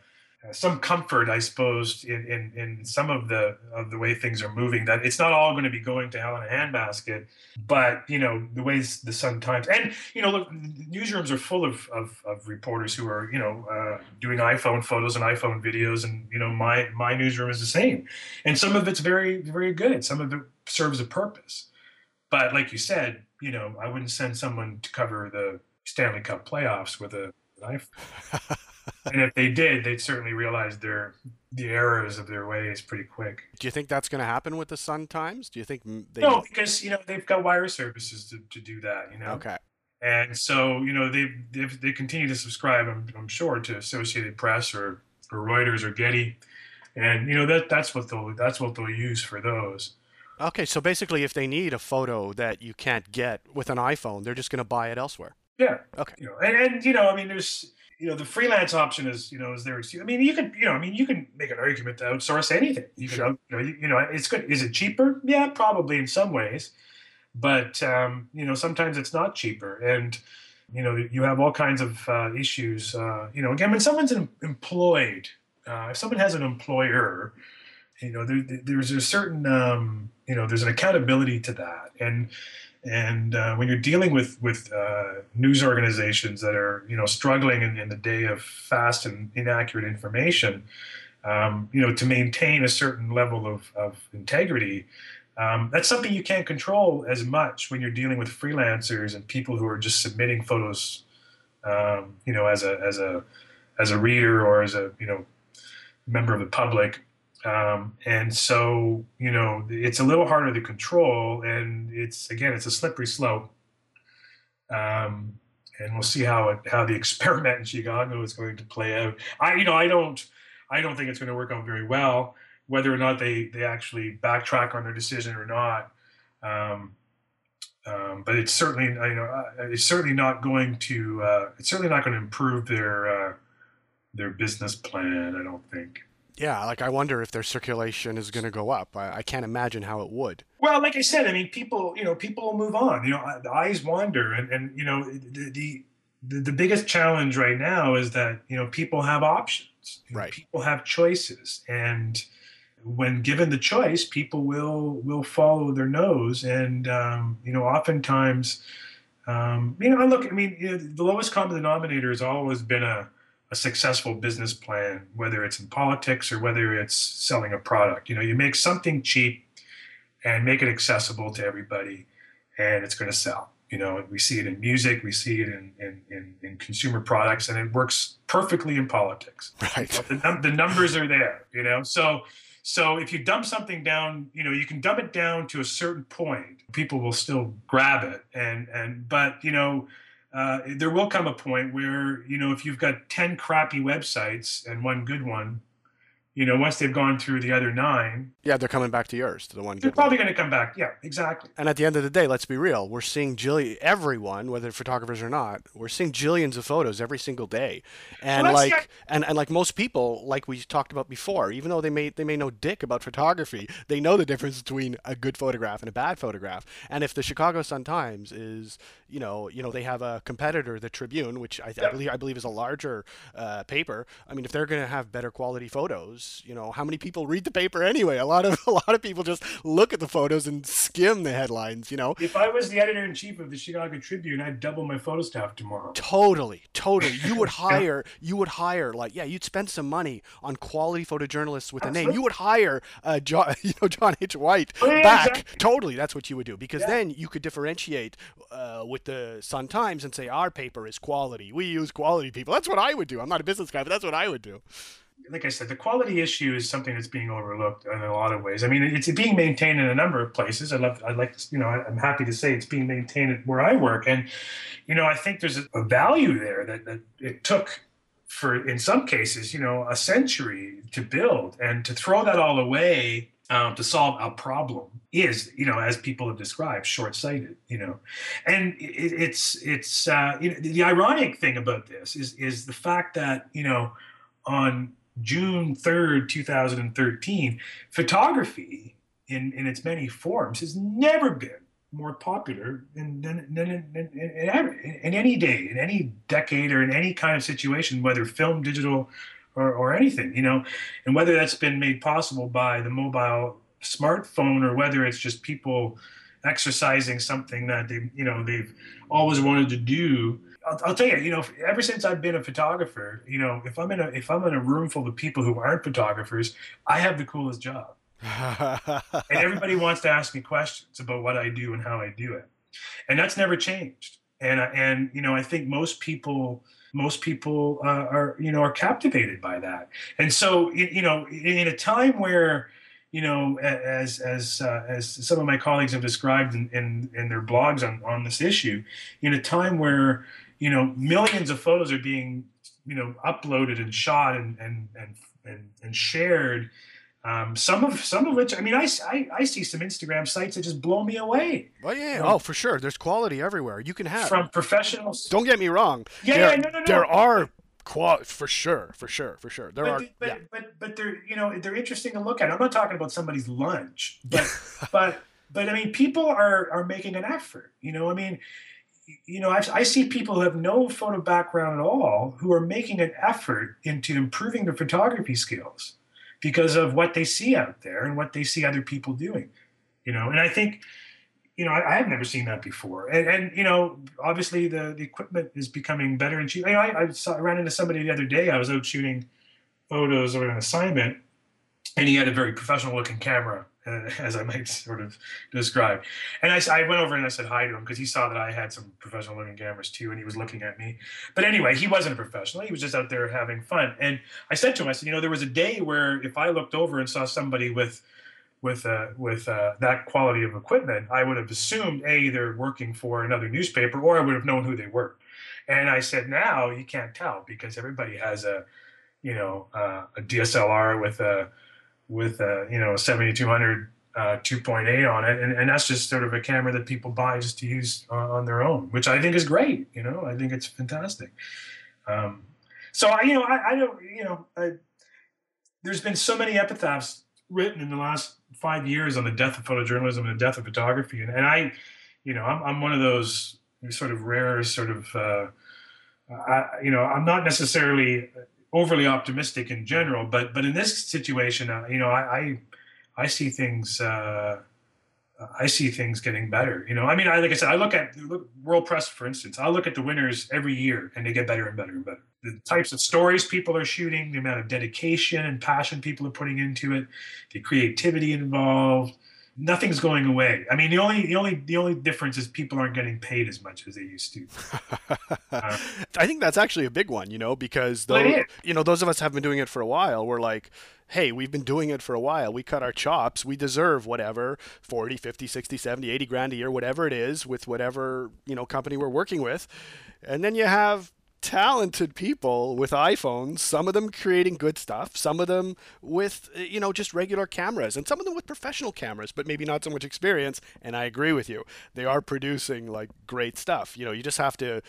some comfort, I suppose, in, in, in some of the of the way things are moving. That it's not all going to be going to hell in a handbasket, but you know the ways the Sun Times and you know look, newsrooms are full of, of, of reporters who are you know uh, doing iPhone photos and iPhone videos, and you know my my newsroom is the same, and some of it's very very good. Some of it serves a purpose, but like you said, you know I wouldn't send someone to cover the Stanley Cup playoffs with a knife. and if they did, they'd certainly realize their the errors of their ways pretty quick. Do you think that's going to happen with the Sun Times? Do you think they? No, because you know they've got wire services to, to do that. You know. Okay. And so you know they they continue to subscribe. I'm, I'm sure to Associated Press or or Reuters or Getty, and you know that that's what they'll that's what they'll use for those. Okay, so basically, if they need a photo that you can't get with an iPhone, they're just going to buy it elsewhere. Yeah. Okay. You know, and, and you know, I mean, there's you know the freelance option is you know is there i mean you can you know i mean you can make an argument to outsource anything you can sure. you, know, you, know it's good is it cheaper yeah probably in some ways but um, you know sometimes it's not cheaper and you know you have all kinds of uh, issues uh, you know again when someone's employed uh, if someone has an employer you know there, there's a certain um, you know there's an accountability to that and and uh, when you're dealing with with uh, news organizations that are you know struggling in, in, the day of fast and inaccurate information, um, you know to maintain a certain level of, of integrity, um, that's something you can't control as much when you're dealing with freelancers and people who are just submitting photos, um, you know, as a as a as a reader or as a you know member of the public. Um, and so, you know, it's a little harder to control, and it's again, it's a slippery slope. Um, and we'll see how it, how the experiment in Chicago is going to play out. I, you know, I don't, I don't think it's going to work out very well. Whether or not they they actually backtrack on their decision or not, um, um, but it's certainly, you know, uh, it's certainly not going to, uh, it's certainly not going to improve their uh, their business plan. I don't think. Yeah, like I wonder if their circulation is going to go up. I, I, can't imagine how it would. Well, like I said, I mean, people, you know, people will move on. You know, the eyes wander, and and you know, the the, the biggest challenge right now is that you know people have options. You right. people have choices, and when given the choice, people will will follow their nose, and um, you know, oftentimes, um, you know, I look. I mean, you know, the lowest common denominator has always been a a successful business plan, whether it's in politics or whether it's selling a product. You know, you make something cheap and make it accessible to everybody, and it's going to sell. You know, we see it in music, we see it in, in, in, in consumer products, and it works perfectly in politics. Right. the, the numbers are there, you know. So, so if you dump something down, you know, you can dump it down to a certain point. People will still grab it, and and but you know, uh, there will come a point where you know if you've got 10 crappy websites and one good one you know, once they've gone through the other nine. Yeah, they're coming back to yours, to the one. They're probably going to come back. Yeah, exactly. And at the end of the day, let's be real. We're seeing jillion everyone, whether photographers or not, we're seeing jillions of photos every single day, and well, like, and, and like most people, like we talked about before, even though they may they may know dick about photography, they know the difference between a good photograph and a bad photograph. And if the Chicago Sun Times is, you know, you know, they have a competitor, the Tribune, which I, yeah. I believe I believe is a larger uh, paper. I mean, if they're going to have better quality photos you know how many people read the paper anyway. A lot of a lot of people just look at the photos and skim the headlines you know? If i was the editor in chief of the chicago tribune i'd double my photo staff tomorrow. Totally totally. You would hire you would hire like yeah you'd spend some money on quality photojournalists with Absolutely. a name. You would hire uh, john you know john h. White oh, yeah, back. exactly. totally that's what you would do. Because yeah. then you could differentiate uh, with the sun times and say our paper is quality. We use quality people. That's what i would do. I'm not a business guy but that's what i would do like I said, the quality issue is something that's being overlooked in a lot of ways. I mean, it's being maintained in a number of places. I love, I'd like you know, I'm happy to say it's being maintained where I work, and you know, I think there's a value there that, that it took for, in some cases, you know, a century to build, and to throw that all away um, to solve a problem is, you know, as people have described, short-sighted. You know, and it, it's it's uh, you know, the ironic thing about this is is the fact that you know on June 3rd, 2013, photography in, in its many forms has never been more popular than, than, than in, in, in, in, any day, in any decade, or in any kind of situation, whether film, digital, or, or anything, you know, and whether that's been made possible by the mobile smartphone or whether it's just people exercising something that they, you know, they've always wanted to do I'll, I'll, tell you, you know, ever since I've been a photographer, you know, if I'm in a if I'm in a room full of people who aren't photographers, I have the coolest job, and everybody wants to ask me questions about what I do and how I do it, and that's never changed. And and you know, I think most people most people uh, are you know are captivated by that, and so you know, in a time where you know, as as uh, as some of my colleagues have described in, in, in their blogs on, on this issue, in a time where you know millions of photos are being you know uploaded and shot and and and and, and shared um, some of some of which I mean I, I, I see some Instagram sites that just blow me away. Oh yeah, oh for sure. There's quality everywhere. You can have from professionals. Don't get me wrong. Yeah, there, yeah no, no, no. There are qual for sure, for sure, for sure. There but, are, but, yeah. but but they're you know they're interesting to look at. I'm not talking about somebody's lunch, but but but I mean people are are making an effort. You know, I mean you know, I, I, see people who have no photo background at all who are making an effort into improving their photography skills because of what they see out there and what they see other people doing. You know, and I think, you know, I, have never seen that before. And, and, you know, obviously the, the equipment is becoming better and cheaper. You know, I, I, saw, I ran into somebody the other day. I was out shooting photos or an assignment, and he had a very professional looking camera uh, as I might sort of describe. And I, I went over and I said hi to him because he saw that I had some professional looking cameras too, and he was looking at me. But anyway, he wasn't a professional; he was just out there having fun. And I said to him, I said, you know, there was a day where if I looked over and saw somebody with with uh, with uh, that quality of equipment, I would have assumed a they're working for another newspaper, or I would have known who they were. And I said, now you can't tell because everybody has a, you know, uh, a DSLR with a with a you know a 7200 uh, 2.8 on it, and, and that's just sort of a camera that people buy just to use on, on their own, which I think is great. You know, I think it's fantastic. Um, so I, you know, I, I don't, you know, I, there's been so many epitaphs written in the last five years on the death of photojournalism and the death of photography, and, and I, you know, I'm, I'm one of those sort of rare sort of, uh, I, you know, I'm not necessarily overly optimistic in general, but but in this situation, uh, you know, I, I, I see things. Uh, I see things getting better. You know, I mean, I like I said, I look at look, World Press, for instance. I look at the winners every year, and they get better and better and better. The types of stories people are shooting, the amount of dedication and passion people are putting into it, the creativity involved nothing's going away. I mean, the only the only the only difference is people aren't getting paid as much as they used to. uh, I think that's actually a big one, you know, because though you know those of us have been doing it for a while, we're like, hey, we've been doing it for a while. We cut our chops. We deserve whatever 40, 50, 60, 70, 80 grand a year, whatever it is, with whatever, you know, company we're working with. And then you have talented people with iPhones, some of them creating good stuff, some of them with, uh, you know, just regular cameras, and some of them with professional cameras, but maybe not so much experience. And I agree with you. They are producing like great stuff. You know, you just have to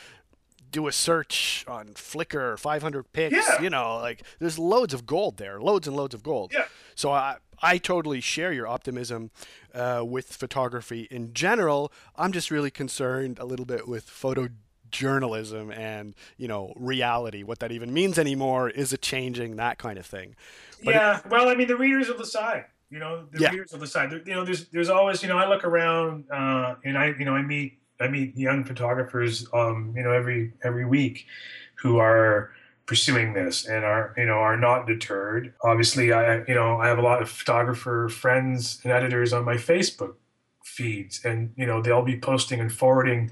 do a search on Flickr, 500px, yeah. you know, like there's loads of gold there, loads and loads of gold. Yeah. So I, I totally share your optimism uh, with photography in general. I'm just really concerned a little bit with photo journalism and you know reality what that even means anymore is it changing that kind of thing. But yeah it, well i mean the readers will decide you know the yeah. readers will decide you know there's there's always you know i look around uh, and i you know i meet i meet young photographers um you know every every week who are pursuing this and are you know are not deterred. Obviously i you know i have a lot of photographer friends and editors on my facebook feeds and you know they'll be posting and forwarding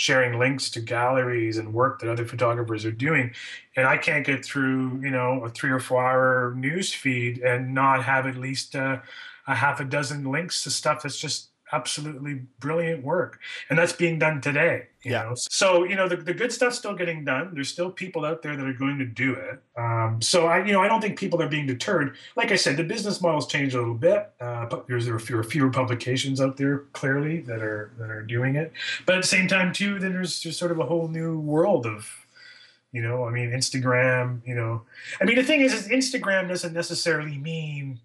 sharing links to galleries and work that other photographers are doing. And I can't get through, you know, a three or four hour news feed and not have at least uh, a half a dozen links to stuff that's just absolutely brilliant work and that's being done today yeah. know? so you know the, the good stuff's still getting done. There's still people out there that are going to do it. Um, so i you know i don't think people are being deterred. Like i said the business model's changed a little bit uh, but there's there are fewer, fewer publications out there clearly that are that are doing it. But at the same time too then there's just sort of a whole new world of you know i mean instagram you know. I mean the thing is, is instagram doesn't necessarily mean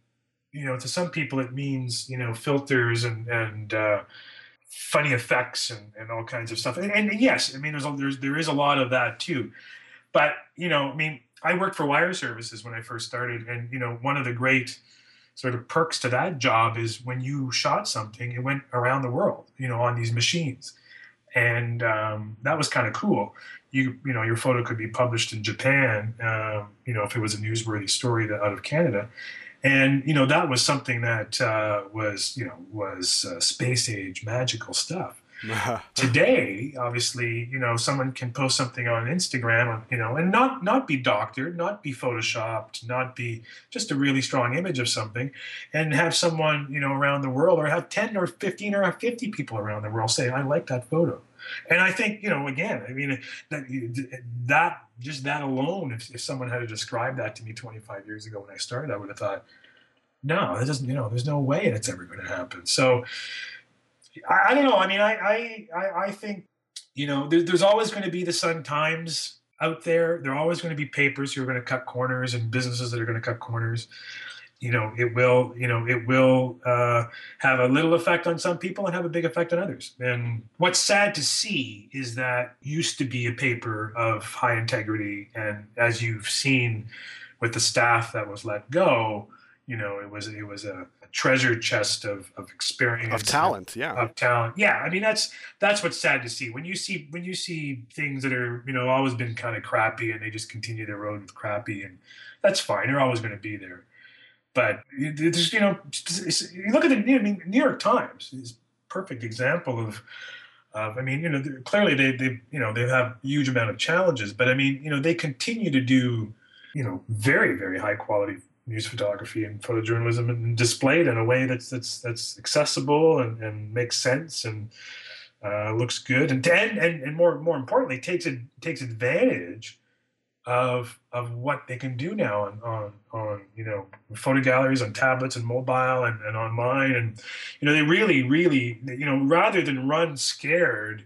you know, to some people it means you know filters and and uh, funny effects and, and all kinds of stuff. And, and yes, I mean there's a, there's there is a lot of that too. But you know, I mean, I worked for wire services when I first started, and you know, one of the great sort of perks to that job is when you shot something, it went around the world, you know, on these machines, and um, that was kind of cool. You you know, your photo could be published in Japan, um, you know, if it was a newsworthy story out of Canada, and you know that was something that uh, was you know was uh, space age magical stuff. Today obviously you know someone can post something on instagram you know and not not be doctored not be photoshopped not be just a really strong image of something and have someone you know around the world or have 10 or 15 or 50 people around the world say i like that photo and I think, you know, again, I mean, that, that just that alone, if, if someone had to describe that to me 25 years ago when I started, I would have thought, no, that doesn't, you know, there's no way that's ever going to happen. So I, I, don't know. I mean, I, I, I think, you know, there, there's always going to be the Sun Times out there. There are always going to be papers who are going to cut corners and businesses that are going to cut corners you know it will you know it will uh, have a little effect on some people and have a big effect on others. And what's sad to see is that used to be a paper of high integrity. And as you've seen with the staff that was let go you know it was it was a, a treasure chest of, of experience of talent yeah. Of talent. Yeah i mean that's that's what's sad to see. When you see when you see things that are you know always been kind of crappy and they just continue their road with crappy and that's fine. They're always going to be there but there's, you know, you look at the New York Times is perfect example of, of I mean, you know, clearly they, they, you know, they have huge amount of challenges, but I mean, you know, they continue to do, you know, very, very high quality news photography and photojournalism and display it in a way that's, that's, that's accessible and, and makes sense and uh, looks good. And, and, and more, more importantly, takes it, takes advantage of of what they can do now on on, on you know photo galleries on tablets and mobile and, and online and you know they really really you know rather than run scared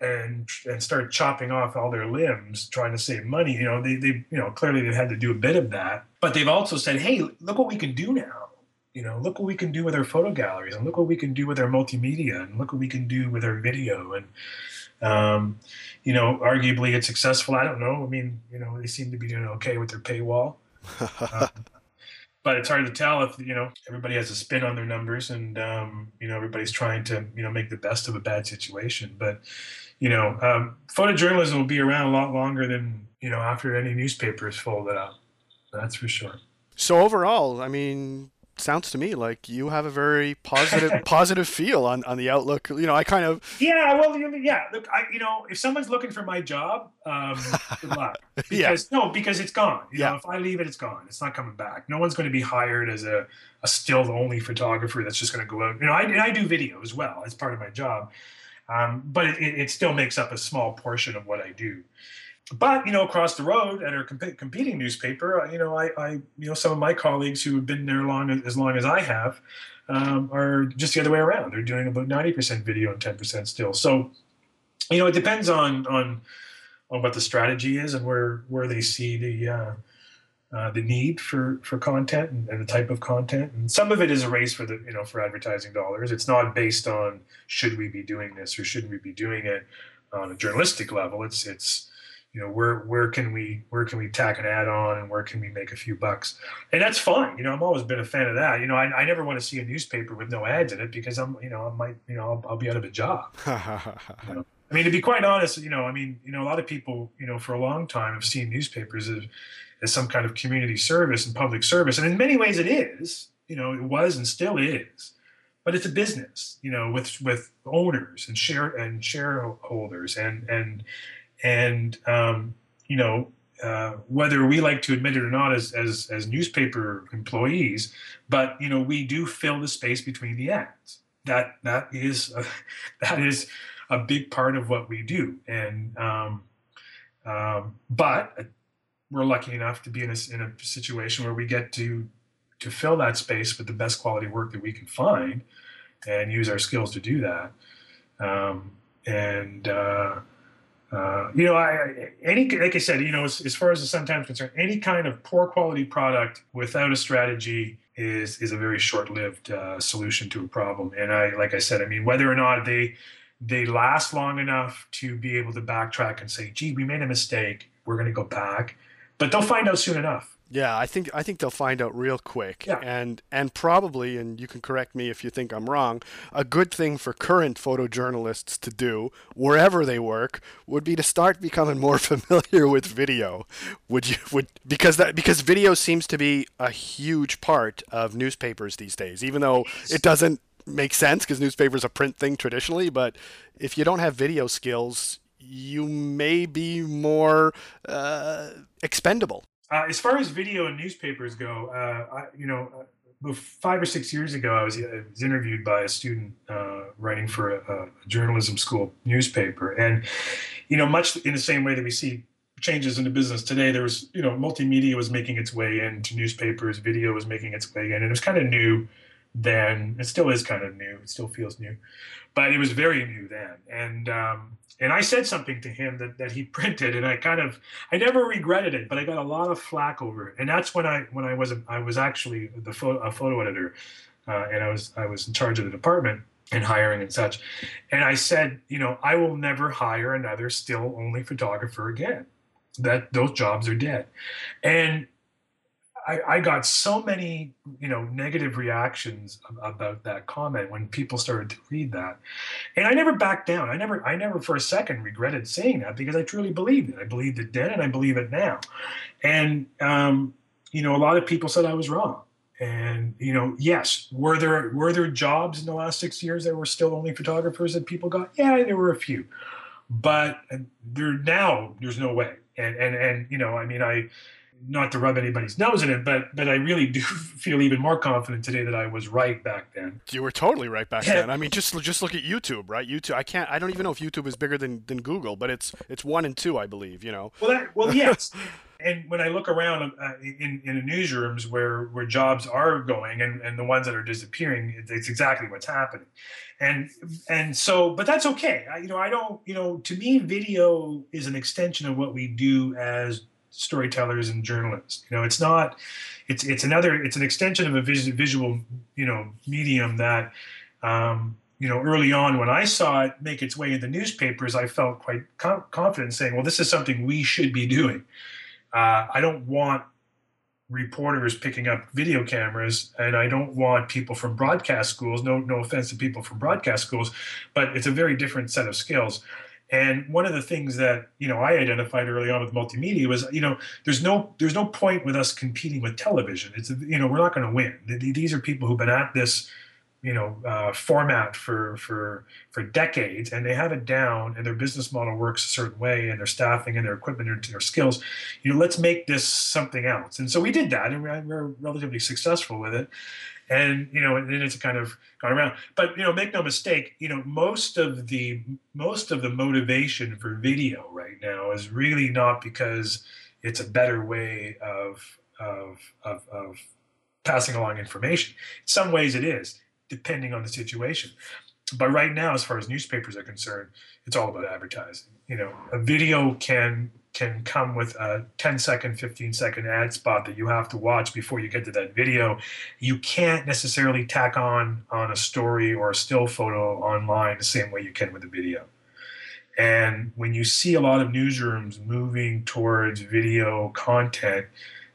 and and start chopping off all their limbs trying to save money you know they, they you know clearly they've had to do a bit of that. But they've also said hey look what we can do now. You know look what we can do with our photo galleries and look what we can do with our multimedia and look what we can do with our video and um, you know, arguably it's successful. I don't know. I mean, you know, they seem to be doing okay with their paywall. uh, but it's hard to tell if you know everybody has a spin on their numbers and um, you know everybody's trying to you know make the best of a bad situation but you know um, photojournalism will be around a lot longer than you know after any newspaper is folded up that's for sure so overall i mean sounds to me like you have a very positive positive feel on, on the outlook. You know, I kind of yeah. Well, yeah. Look, I you know, if someone's looking for my job, um, good luck. Because yeah. no, because it's gone. You yeah. know, if I leave it, it's gone. It's not coming back. No one's going to be hired as a a still only photographer that's just going to go out. You know, I I do video as well as part of my job, um, but it, it still makes up a small portion of what I do but you know, across the road at our comp- competing newspaper, uh, you know, I, I, you know, some of my colleagues who have been there long as long as I have um, are just the other way around. They're doing about ninety percent video and ten percent still. So, you know, it depends on on on what the strategy is and where where they see the uh, uh, the need for for content and, and, the type of content. And some of it is a race for the you know for advertising dollars. It's not based on should we be doing this or shouldn't we be doing it on a journalistic level. It's it's you know where where can we where can we tack an ad on and where can we make a few bucks and that's fine you know i've always been a fan of that you know i, I never want to see a newspaper with no ads in it because i'm you know i might you know i'll, I'll be out of a job you know? i mean to be quite honest you know i mean you know a lot of people you know for a long time have seen newspapers as, as some kind of community service and public service and in many ways it is you know it was and still is but it's a business, you know, with with owners and share and shareholders and and and um, you know uh, whether we like to admit it or not as, as as newspaper employees, but you know we do fill the space between the ads. That that is a, that is a big part of what we do, and um, um, but we're lucky enough to be in a, in a situation where we get to to fill that space with the best quality work that we can find and use our skills to do that. Um, and uh, uh, you know, I, any like I said, you know, as, as far as the Sun Times concerned, any kind of poor quality product without a strategy is is a very short lived uh, solution to a problem. And I, like I said, I mean, whether or not they they last long enough to be able to backtrack and say, "Gee, we made a mistake. We're going to go back," but they'll find out soon enough. Yeah, I think I think they'll find out real quick, yeah. and and probably, and you can correct me if you think I'm wrong. A good thing for current photojournalists to do, wherever they work, would be to start becoming more familiar with video. Would you would because that because video seems to be a huge part of newspapers these days, even though it doesn't make sense because newspapers a print thing traditionally. But if you don't have video skills, you may be more uh, expendable. Uh, as far as video and newspapers go, uh, I, you know, uh, five or six years ago, I was, I was interviewed by a student uh, writing for a, a, journalism school newspaper, and you know, much in the same way that we see changes in the business today, there was, you know, multimedia was making its way into newspapers, video was making its way in, and it was kind of new then. It still is kind of new. It still feels new, but it was very new then, and um, and I said something to him that, that he printed, and I kind of I never regretted it, but I got a lot of flack over it. And that's when I when I was I was actually the photo, a photo editor, uh, and I was I was in charge of the department and hiring and such. And I said, you know, I will never hire another still only photographer again. That those jobs are dead. And I, I, got so many, you know, negative reactions about that comment when people started to read that, and I never backed down. I never, I never for a second regretted saying that because I truly believed it. I believed it then, and I believe it now. And um, you know, a lot of people said I was wrong. And you know, yes, were there were there jobs in the last six years that were still only photographers that people got? Yeah, there were a few, but there now there's no way. And and and you know, I mean, I not to rub anybody's nose in it, but but I really do feel even more confident today that I was right back then. You were totally right back then. I mean, just just look at YouTube, right? YouTube. I can't. I don't even know if YouTube is bigger than, than Google, but it's it's one and two, I believe. You know. Well, that, well, yes. and when I look around uh, in in the newsrooms where where jobs are going and, and the ones that are disappearing, it's exactly what's happening. And and so, but that's okay. I, you know, I don't. You know, to me, video is an extension of what we do as storytellers and journalists. You know, it's not. It's it's another. It's an extension of a visual, you know, medium that. Um, you know, early on when I saw it make its way in the newspapers, I felt quite com- confident saying, "Well, this is something we should be doing." Uh, I don't want reporters picking up video cameras, and I don't want people from broadcast schools. No, no offense to people from broadcast schools, but it's a very different set of skills. And one of the things that you know I identified early on with multimedia was you know there's no there's no point with us competing with television. It's you know we're not going to win. These are people who've been at this you know uh, format for for for decades and they have it down and their business model works a certain way and their staffing and their equipment and their skills you know let's make this something else and so we did that and we're relatively successful with it and you know, and then it's kind of gone around. But you know, make no mistake, you know, most of the most of the motivation for video right now is really not because it's a better way of of of, of passing along information. In some ways, it is, depending on the situation. But right now, as far as newspapers are concerned, it's all about advertising. You know, a video can can come with a 10 second, 15 second ad spot that you have to watch before you get to that video. You can't necessarily tack on on a story or a still photo online the same way you can with a video. And when you see a lot of newsrooms moving towards video content,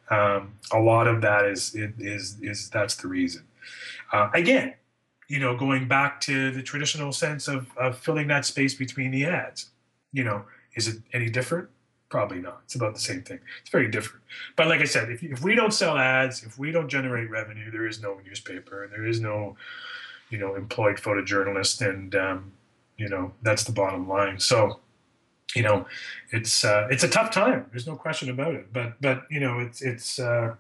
um, a lot of that is, is, is that's the reason. Uh, again, you know, going back to the traditional sense of, of filling that space between the ads, you know, is it any different? Probably not. It's about the same thing. It's very different. But like I said, if, if we don't sell ads, if we don't generate revenue, there is no newspaper, and there is no you know, employed photojournalist. and um, you know, that's the bottom line. So, you know, it's uh, it's a tough time. There's no question about it. But but you know, it's it's uh,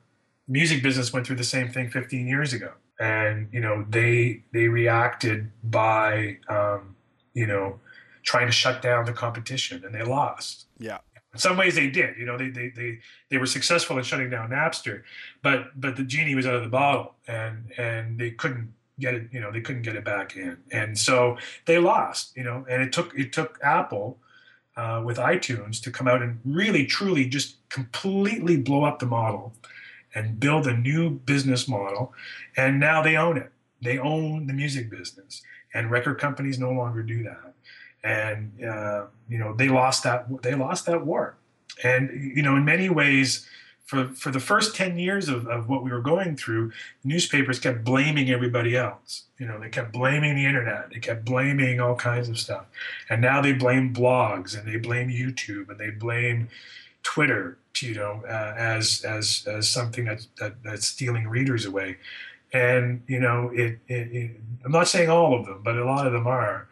music business went through the same thing 15 years ago, and you know, they they reacted by um, you know trying to shut down the competition, and they lost. Yeah. In some ways, they did. You know, they they they they were successful in shutting down Napster, but but the genie was out of the bottle, and and they couldn't get it. You know, they couldn't get it back in, and so they lost. You know, and it took it took Apple. Uh, with iTunes to come out and really, truly just completely blow up the model and build a new business model. And now they own it. They own the music business. And record companies no longer do that and uh, you know they lost that they lost that war. And you know in many ways for for the first 10 years of, of what we were going through newspapers kept blaming everybody else. You know they kept blaming the internet. They kept blaming all kinds of stuff. And now they blame blogs and they blame youtube and they blame twitter you know uh, as as as something that's that, that's stealing readers away. And you know it, it, it i'm not saying all of them but a lot of them are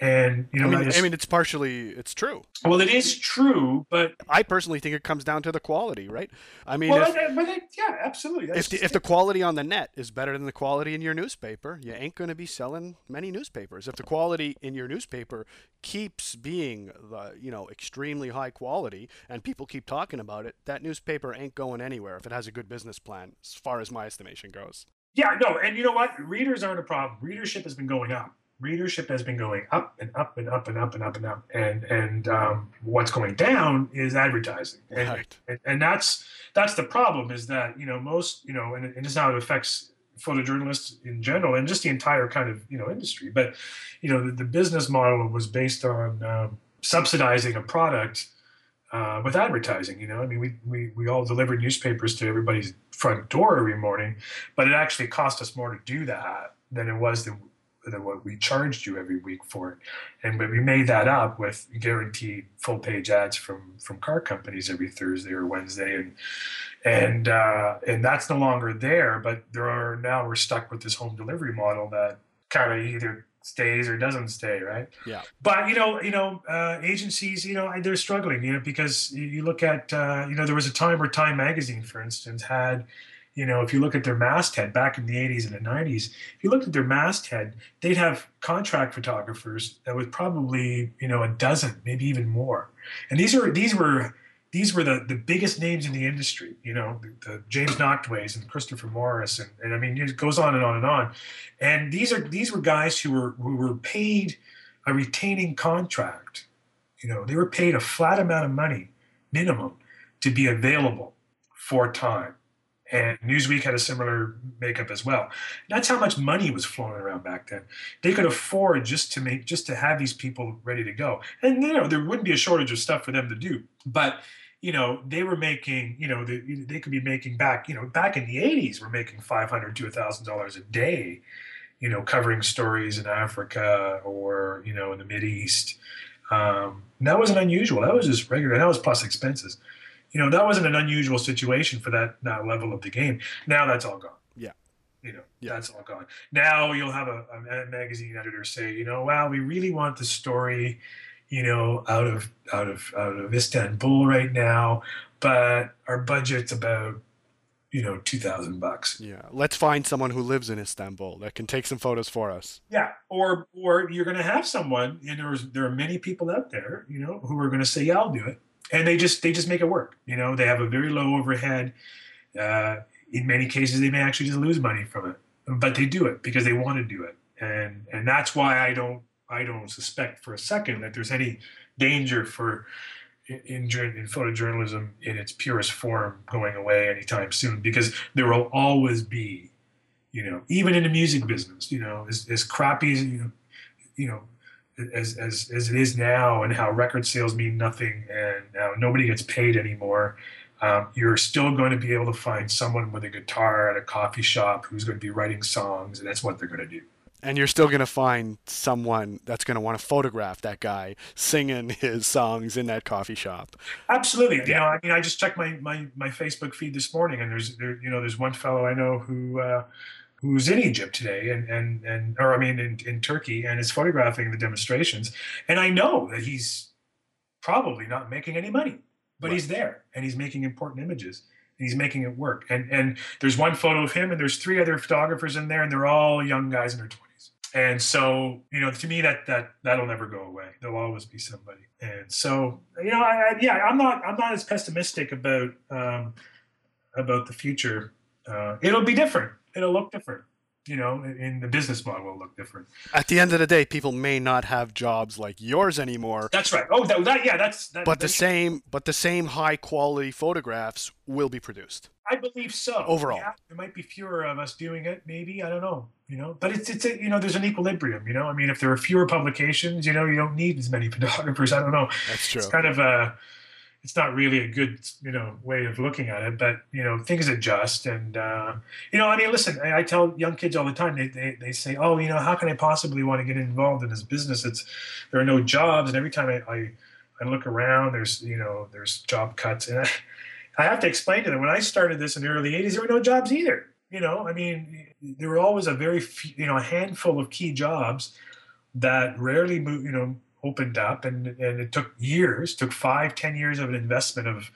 and you know, I mean, I, just, I mean, it's partially it's true. Well, it is true, but I personally think it comes down to the quality, right? I mean, well, if, I, but I, yeah, absolutely. That's if the, if the quality on the net is better than the quality in your newspaper, you ain't going to be selling many newspapers. If the quality in your newspaper keeps being the you know extremely high quality and people keep talking about it, that newspaper ain't going anywhere if it has a good business plan, as far as my estimation goes. Yeah, no, and you know what? Readers aren't a problem. Readership has been going up readership has been going up and up and up and up and up and up. And and um, what's going down is advertising. And, right. and, and that's that's the problem is that you know most you know and, and this is how it affects photojournalists in general and just the entire kind of you know industry. But you know the, the business model was based on um, subsidizing a product uh, with advertising you know? I mean we, we we all delivered newspapers to everybody's front door every morning but it actually cost us more to do that than it was to than what we charged you every week for it. And but we made that up with guaranteed full page ads from from car companies every Thursday or Wednesday, and and uh, and that's no longer there. But there are now we're stuck with this home delivery model that kind of either stays or doesn't stay, right? Yeah. But you know, you know, uh, agencies, you know, they're struggling, you know, because you look at, uh, you know, there was a time where Time Magazine, for instance, had you know, if you look at their masthead back in the 80s and the 90s, if you looked at their masthead, they'd have contract photographers that was probably, you know, a dozen, maybe even more. And these are these were these were the, the biggest names in the industry, you know, the, the James Nachtways and Christopher Morris, and, and I mean it goes on and on and on. And these are these were guys who were who were paid a retaining contract. You know, they were paid a flat amount of money, minimum, to be available for time and Newsweek had a similar makeup as well. That's how much money was flowing around back then. They could afford just to make just to have these people ready to go, and you know there wouldn't be a shortage of stuff for them to do. But you know they were making you know they, they could be making back you know back in the 80s we're making 500 to a $1000 a day you know covering stories in africa or you know in the mid east um, that wasn't unusual that was just regular that was plus expenses you know that wasn't an unusual situation for that that level of the game. Now that's all gone. Yeah. You know, yeah. that's all gone. Now you'll have a, a magazine editor say, you know, wow, we really want the story, you know, out of out of out of Istanbul right now, but our budget's about you know, two thousand bucks. Yeah, let's find someone who lives in Istanbul that can take some photos for us. Yeah, or or you're going to have someone, and there's there are many people out there, you know, who are going to say, yeah, I'll do it and they just they just make it work. You know, they have a very low overhead. Uh, in many cases, they may actually just lose money from it, but they do it because they want to do it, and and that's why I don't I don't suspect for a second that there's any danger for in, in, photojournalism in its purest form going away anytime soon because there will always be, you know, even in the music business, you know, as, as crappy as you know, you know as, as, as it is now and how record sales mean nothing and now nobody gets paid anymore, um, you're still going to be able to find someone with a guitar at a coffee shop who's going to be writing songs, and that's what they're going to do. And you're still going to find someone that's going to want to photograph that guy singing his songs in that coffee shop. Absolutely. Yeah. You know, I mean, I just checked my, my, my Facebook feed this morning, and there's there, you know there's one fellow I know who uh, who's in Egypt today, and and and or I mean in, in Turkey, and is photographing the demonstrations. And I know that he's probably not making any money, but right. he's there and he's making important images and he's making it work. And and there's one photo of him, and there's three other photographers in there, and they're all young guys in their twenties. And so, you know, to me, that that that'll never go away. There'll always be somebody. And so, you know, I, I, yeah, I'm not I'm not as pessimistic about um, about the future. Uh, it'll be different. It'll look different you know, in the business model will look different. At the end of the day, people may not have jobs like yours anymore. That's right. Oh, that, that yeah, that's. That, but the same, but the same high quality photographs will be produced. I believe so. Overall, yeah, there might be fewer of us doing it. Maybe I don't know. You know, but it's it's a, you know, there's an equilibrium. You know, I mean, if there are fewer publications, you know, you don't need as many photographers. I don't know. That's true. It's kind of a it's not really a good you know way of looking at it but you know things adjust and uh, you know i mean listen I, I, tell young kids all the time they, they, they say oh you know how can i possibly want to get involved in this business? It's there are no jobs and every time i i, I look around there's you know there's job cuts and I, I have to explain to them when i started this in the early 80s there were no jobs either you know? I mean there were always a very few, you know a handful of key jobs that rarely move you know opened up and, and it took years took five ten years of an investment of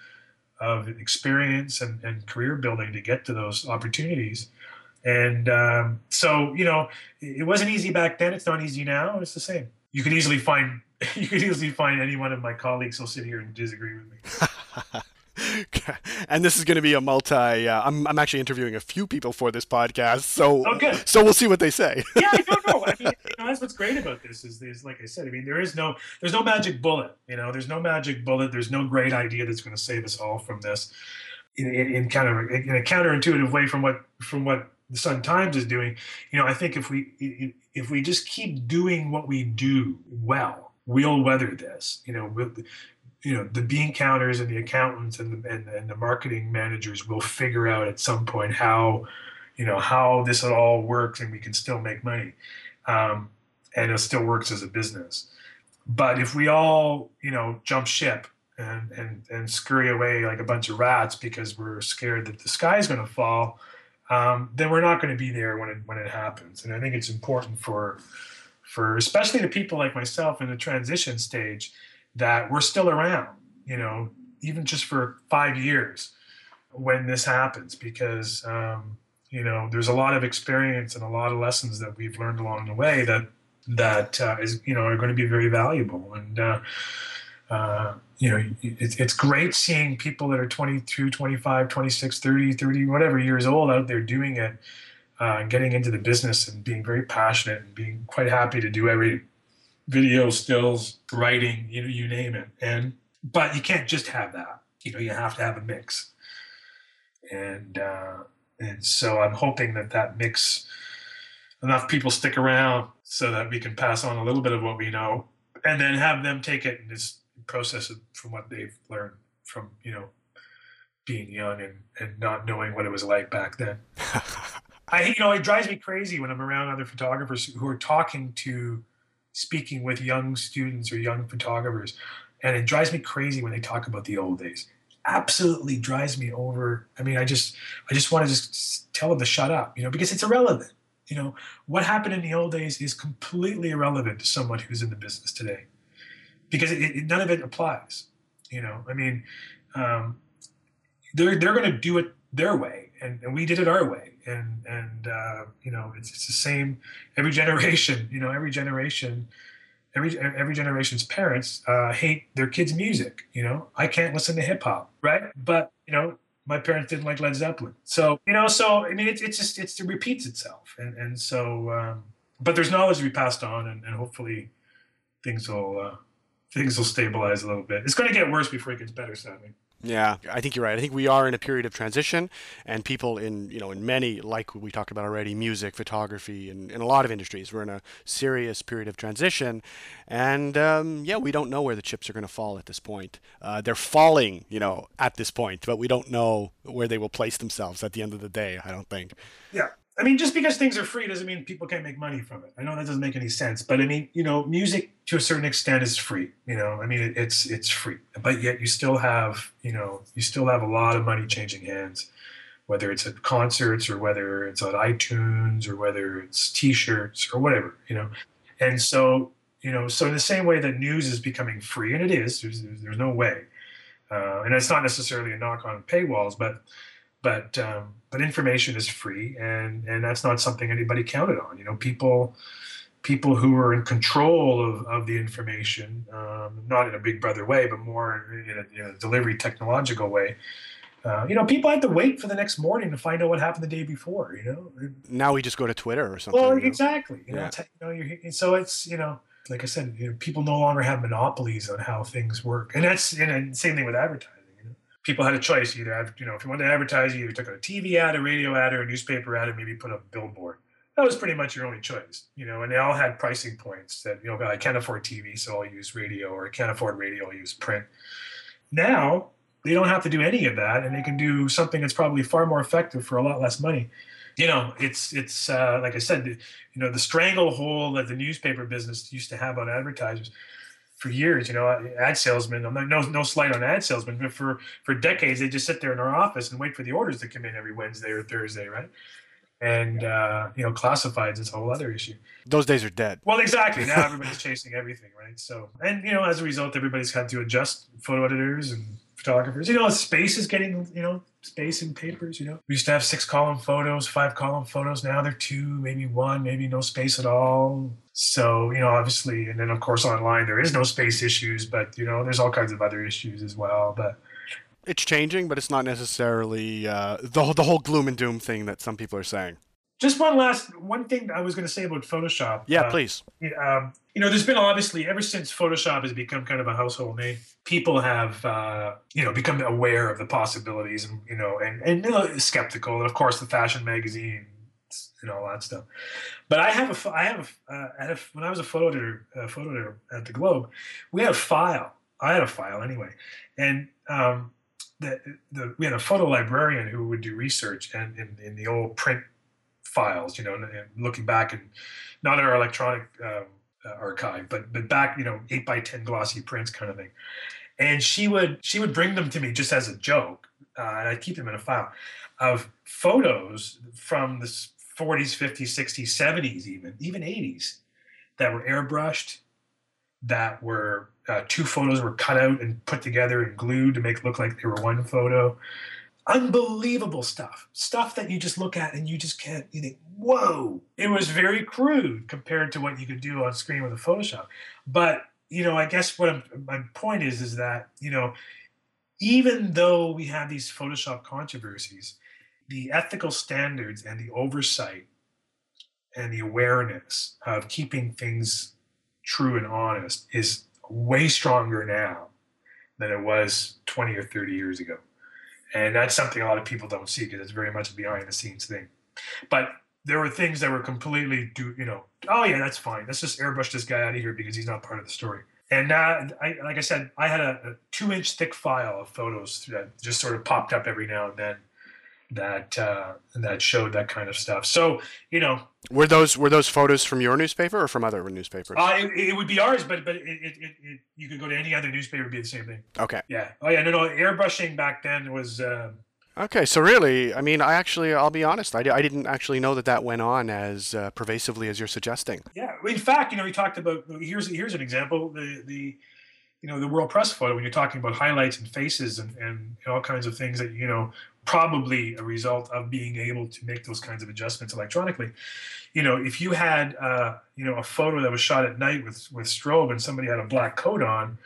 of experience and, and career building to get to those opportunities. And um, so you know it wasn't easy back then. It's not easy now. It's the same. You could easily find you could easily find any one of my colleagues who'll sit here and disagree with me and this is going to be a multi. Uh, I'm I'm actually interviewing a few people for this podcast, so oh, so we'll see what they say. yeah, I don't know. I mean, you know, that's what's great about this is, is like I said. I mean, there is no there's no magic bullet. You know, there's no magic bullet. There's no great idea that's going to save us all from this. In, in, in kind of a, in a counterintuitive way from what from what the Sun Times is doing. You know, I think if we if we just keep doing what we do well, we'll weather this. You know, we'll, you know the bean counters and the accountants and the, and, and the marketing managers will figure out at some point how you know how this all works and we can still make money um, and it still works as a business. But if we all you know jump ship and and and scurry away like a bunch of rats because we're scared that the sky is going to fall um, then we're not going to be there when it when it happens. And i think it's important for for especially the people like myself in the transition stage that we're still around, you know, even just for five years when this happens, because, um, you know, there's a lot of experience and a lot of lessons that we've learned along the way that, that uh, is, you know, are going to be very valuable. And, uh, uh, you know, it's, it's great seeing people that are 22, 25, 26, 30, 30, whatever years old out there doing it, uh, getting into the business and being very passionate and being quite happy to do every video stills, writing, you know, you name it. And but you can't just have that. You know, you have to have a mix. And uh, and so I'm hoping that that mix enough people stick around so that we can pass on a little bit of what we know, and then have them take it and just process it from what they've learned from you know being young and, and not knowing what it was like back then. I you know it drives me crazy when I'm around other photographers who are talking to speaking with young students or young photographers, and it drives me crazy when they talk about the old days. Absolutely drives me over. I mean, I just I just want to just tell them to shut up, you know, because it's irrelevant. You know, what happened in the old days is completely irrelevant to someone who's in the business today, because it, it, none of it applies. You know, I mean, um, they're they're going to do it their way, and, and we did it our way. And and uh, you know it's, it's the same every generation you know every generation every every generation's parents uh, hate their kids music you know? I can't listen to hip-hop right? But you know my parents didn't like led zeppelin. So you know so i mean it's, it's just it's, it repeats itself. And and so um, but there's knowledge to be passed on and, and hopefully things will uh, things will stabilize a little bit. It's going to get worse before it gets better sadly yeah, I think you're right. I think we are in a period of transition, and people in you know in many like we talked about already, music, photography, and in a lot of industries, we're in a serious period of transition, and um, yeah, we don't know where the chips are going to fall at this point. Uh, they're falling, you know, at this point, but we don't know where they will place themselves at the end of the day. I don't think. Yeah, I mean, just because things are free doesn't mean people can't make money from it. I know that doesn't make any sense, but I mean, you know, music to a certain extent is free. You know, I mean, it, it's it's free, but yet you still have, you know, you still have a lot of money changing hands whether it's at concerts or whether it's on iTunes or whether it's T-shirts or whatever, you know. And so, you know, so in the same way that news is becoming free, and it is, there's there's, no way, uh, and it's not necessarily a knock on paywalls, but but um, but information is free, and and that's not something anybody counted on. You know, people people who are in control of, of the information, um, not in a big brother way, but more in a, in a delivery technological way. Uh, you know, people had to wait for the next morning to find out what happened the day before. You know, now we just go to Twitter or something. Well, you know? exactly. You know, you know you're, so it's you know, like I said, you know, people no longer have monopolies on how things work, and that's you know, same thing with advertising. People had a choice either you know, if you wanted to advertise, you either took a TV ad, a radio ad, or a newspaper ad, and maybe put up a billboard that was pretty much your only choice, you know, and they all had pricing points that, you know, I can't afford TV, so I'll use radio, or I can't afford radio, I'll use print. Now, they don't have to do any of that, and they can do something that's probably far more effective for a lot less money. You know, it's it's uh, like I said, you know, the stranglehold that the newspaper business used to have on advertisers for years. You know, ad salesmen. I'm not, no no slight on ad salesmen, but for for decades they just sit there in our office and wait for the orders to come in every Wednesday or Thursday, right? and uh, you know classifieds is a whole other issue those days are dead well exactly now everybody's chasing everything right so and you know as a result everybody's had to adjust photo editors and photographers. You know space is getting you know space in papers you know. We used to have six column photos five column photos. Now they're two maybe one maybe no space at all. So you know obviously and then of course online there is no space issues but you know there's all kinds of other issues as well but it's changing, but it's not necessarily uh, the the whole gloom and doom thing that some people are saying. Just one last one thing I was going to say about Photoshop. Yeah, uh, please. Um, you know, there's been obviously ever since Photoshop has become kind of a household name, people have uh, you know become aware of the possibilities and you know and and you know, skeptical, and of course the fashion magazine and all that stuff. But I have a I have a, uh, a when I was a photo editor, uh, photo editor at the Globe, we had a file. I had a file anyway, and um, the, the, we had a photo librarian who would do research and in, in the old print files, you know, looking back and not in our electronic um, uh, archive, but but back, you know, eight by ten glossy prints kind of thing. And she would she would bring them to me just as a joke, uh, and I'd keep them in a file of photos from the 40s, 50s, 60s, 70s, even even 80s that were airbrushed, that were uh, two photos were cut out and put together and glued to make it look like they were one photo. Unbelievable stuff. Stuff that you just look at and you just can't, you think, whoa. It was very crude compared to what you could do on screen with a Photoshop. But, you know, I guess what I'm, my point is, is that, you know, even though we have these Photoshop controversies, the ethical standards and the oversight and the awareness of keeping things true and honest is way stronger now than it was 20 or 30 years ago. And that's something a lot of people don't see because it's very much a behind the scenes thing. But there were things that were completely do you know, oh yeah, that's fine. Let's just airbrush this guy out of here because he's not part of the story. And uh, I, like I said, I had a, a two inch thick file of photos that just sort of popped up every now and then that uh, that showed that kind of stuff. So you know, were those were those photos from your newspaper or from other newspapers? Uh, it, it would be ours, but but it, it, it, you could go to any other newspaper, it'd be the same thing. Okay. Yeah. Oh yeah. No, no. Airbrushing back then was. Uh, okay, so really, I mean, I actually, I'll be honest, I, I didn't actually know that that went on as uh, pervasively as you're suggesting. Yeah, in fact, you know, we talked about here's here's an example the the you know the world press photo when you're talking about highlights and faces and, and all kinds of things that you know probably a result of being able to make those kinds of adjustments electronically. You know if you had uh, you know a photo that was shot at night with with strobe and somebody had a black coat on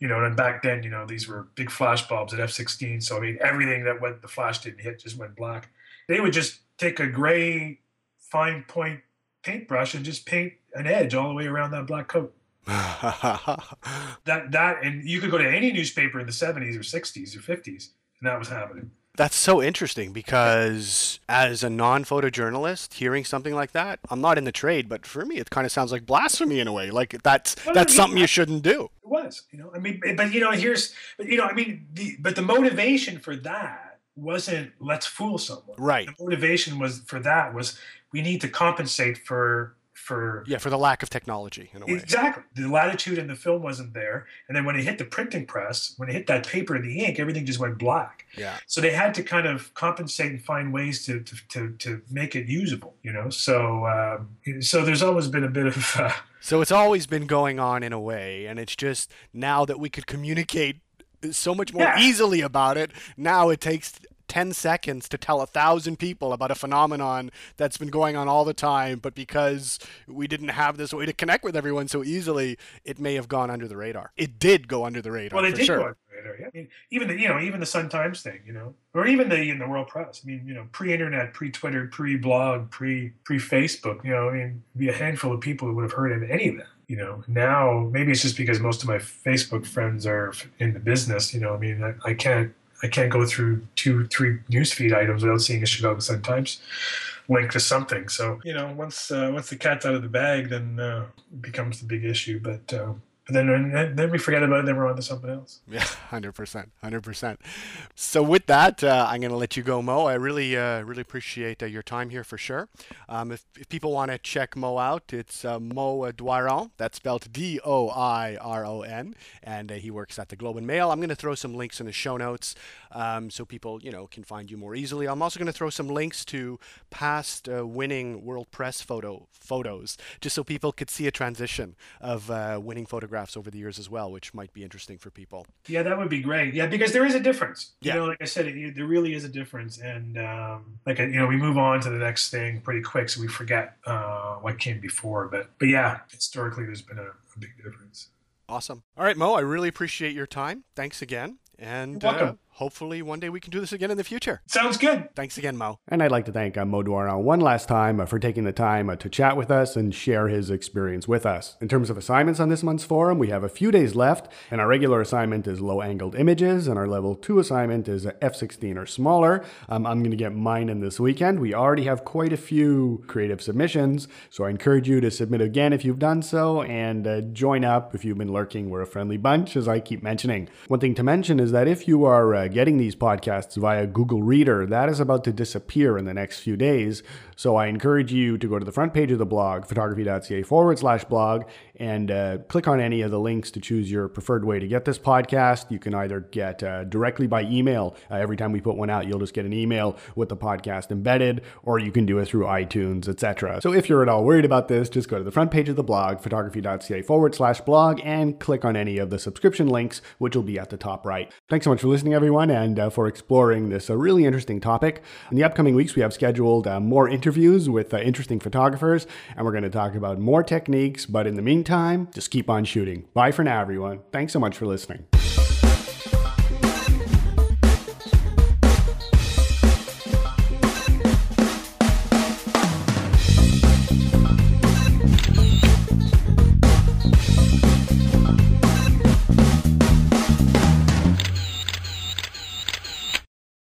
you know and back then you know these were big flash bulbs at f16 so i mean everything that went the flash didn't hit just went black. They would just take a gray fine point paintbrush and just paint an edge all the way around that black coat that that and you could go to any newspaper in the 70s or 60s or 50s and that was happening. That's so interesting because as a non-photojournalist hearing something like that i'm not in the trade but for me it kind of sounds like blasphemy in a way like that's well, that's something you shouldn't do. It was you know i mean but you know here's you know i mean the but the motivation for that wasn't let's fool someone. Right. The motivation was for that was we need to compensate for for yeah for the lack of technology in a way. Exactly, the latitude in the film wasn't there, and then when it hit the printing press, when it hit that paper, and the ink, everything just went black. Yeah. So they had to kind of compensate and find ways to to to, to make it usable. You know, so um, so there's always been a bit of. Uh, so it's always been going on in a way, and it's just now that we could communicate so much more yeah. easily about it. Now it takes 10 seconds to tell a thousand people about a phenomenon that's been going on all the time, but because we didn't have this way to connect with everyone so easily, it may have gone under the radar. It did go under the radar. Well, it did sure. go under the radar. Yeah. I mean, even the you know even the Sun Times thing, you know, or even the in the World Press. I mean, you know, pre-internet, pre-Twitter, pre-blog, pre pre-Facebook. You know, I mean, be a handful of people who would have heard of any of that you know now maybe it's just because most of my facebook friends are in the business you know i mean I, I, can't I can't go through two, three newsfeed items without seeing a Chicago Sun Times link to something. So you know, once uh, once the cat's out of the bag, then uh, it becomes the big issue. But uh, but then then we forget about it. Then we're on to something else. Yeah, hundred percent, hundred percent. So with that, uh, I'm going to let you go, Mo. I really uh, really appreciate uh, your time here for sure. Um, if, if people want to check Mo out, it's uh, Mo Doiron. That's spelled D O I R O N, and uh, he works at the Globe and Mail. I'm going to throw some links in the show notes um, so people you know can find you more easily. I'm also going to throw some links to past uh, winning World Press photo photos, just so people could see a transition of winning photographs photographs over the years as well, which might be interesting for people. Yeah, that would be great. Yeah, because there is a difference. Yeah. You know, like I said, it, there really is a difference, and um, like you know, we move on to the next thing pretty quick, so we forget uh, what came before. But but yeah, historically, there's been a, a big difference. Awesome. All right, Mo, I really appreciate your time. Thanks again. And uh, hopefully one day we can do this again in the future. Sounds good. Thanks again, Mo. And I'd like to thank uh, Mo Doiron one last time uh, for taking the time uh, to chat with us and share his experience with us. In terms of assignments on this month's forum, we have a few days left, and our regular assignment is low angled images, and our level 2 assignment is f16 or smaller. Um, I'm going to get mine in this weekend. We already have quite a few creative submissions, so I encourage you to submit again if you've done so, and uh, join up if you've been lurking. We're a friendly bunch, as I keep mentioning. One thing to mention is that if you are uh, getting these podcasts via Google Reader, that is about to disappear in the next few days. So I encourage you to go to the front page of the blog, photography.ca forward slash blog, and uh, click on any of the links to choose your preferred way to get this podcast. You can either get uh, directly by email. Uh, every time we put one out, you'll just get an email with the podcast embedded, or you can do it through iTunes, etc. So if you're at all worried about this, just go to the front page of the blog, photography.ca forward slash blog, and click on any of the subscription links, which will be at the top right. Thanks so much for listening, everyone, and uh, for exploring this uh, really interesting topic. In the upcoming weeks, we have scheduled uh, more interviews with uh, interesting photographers, and we're going to talk about more techniques. But in the meantime, just keep on shooting. Bye for now, everyone. Thanks so much for listening.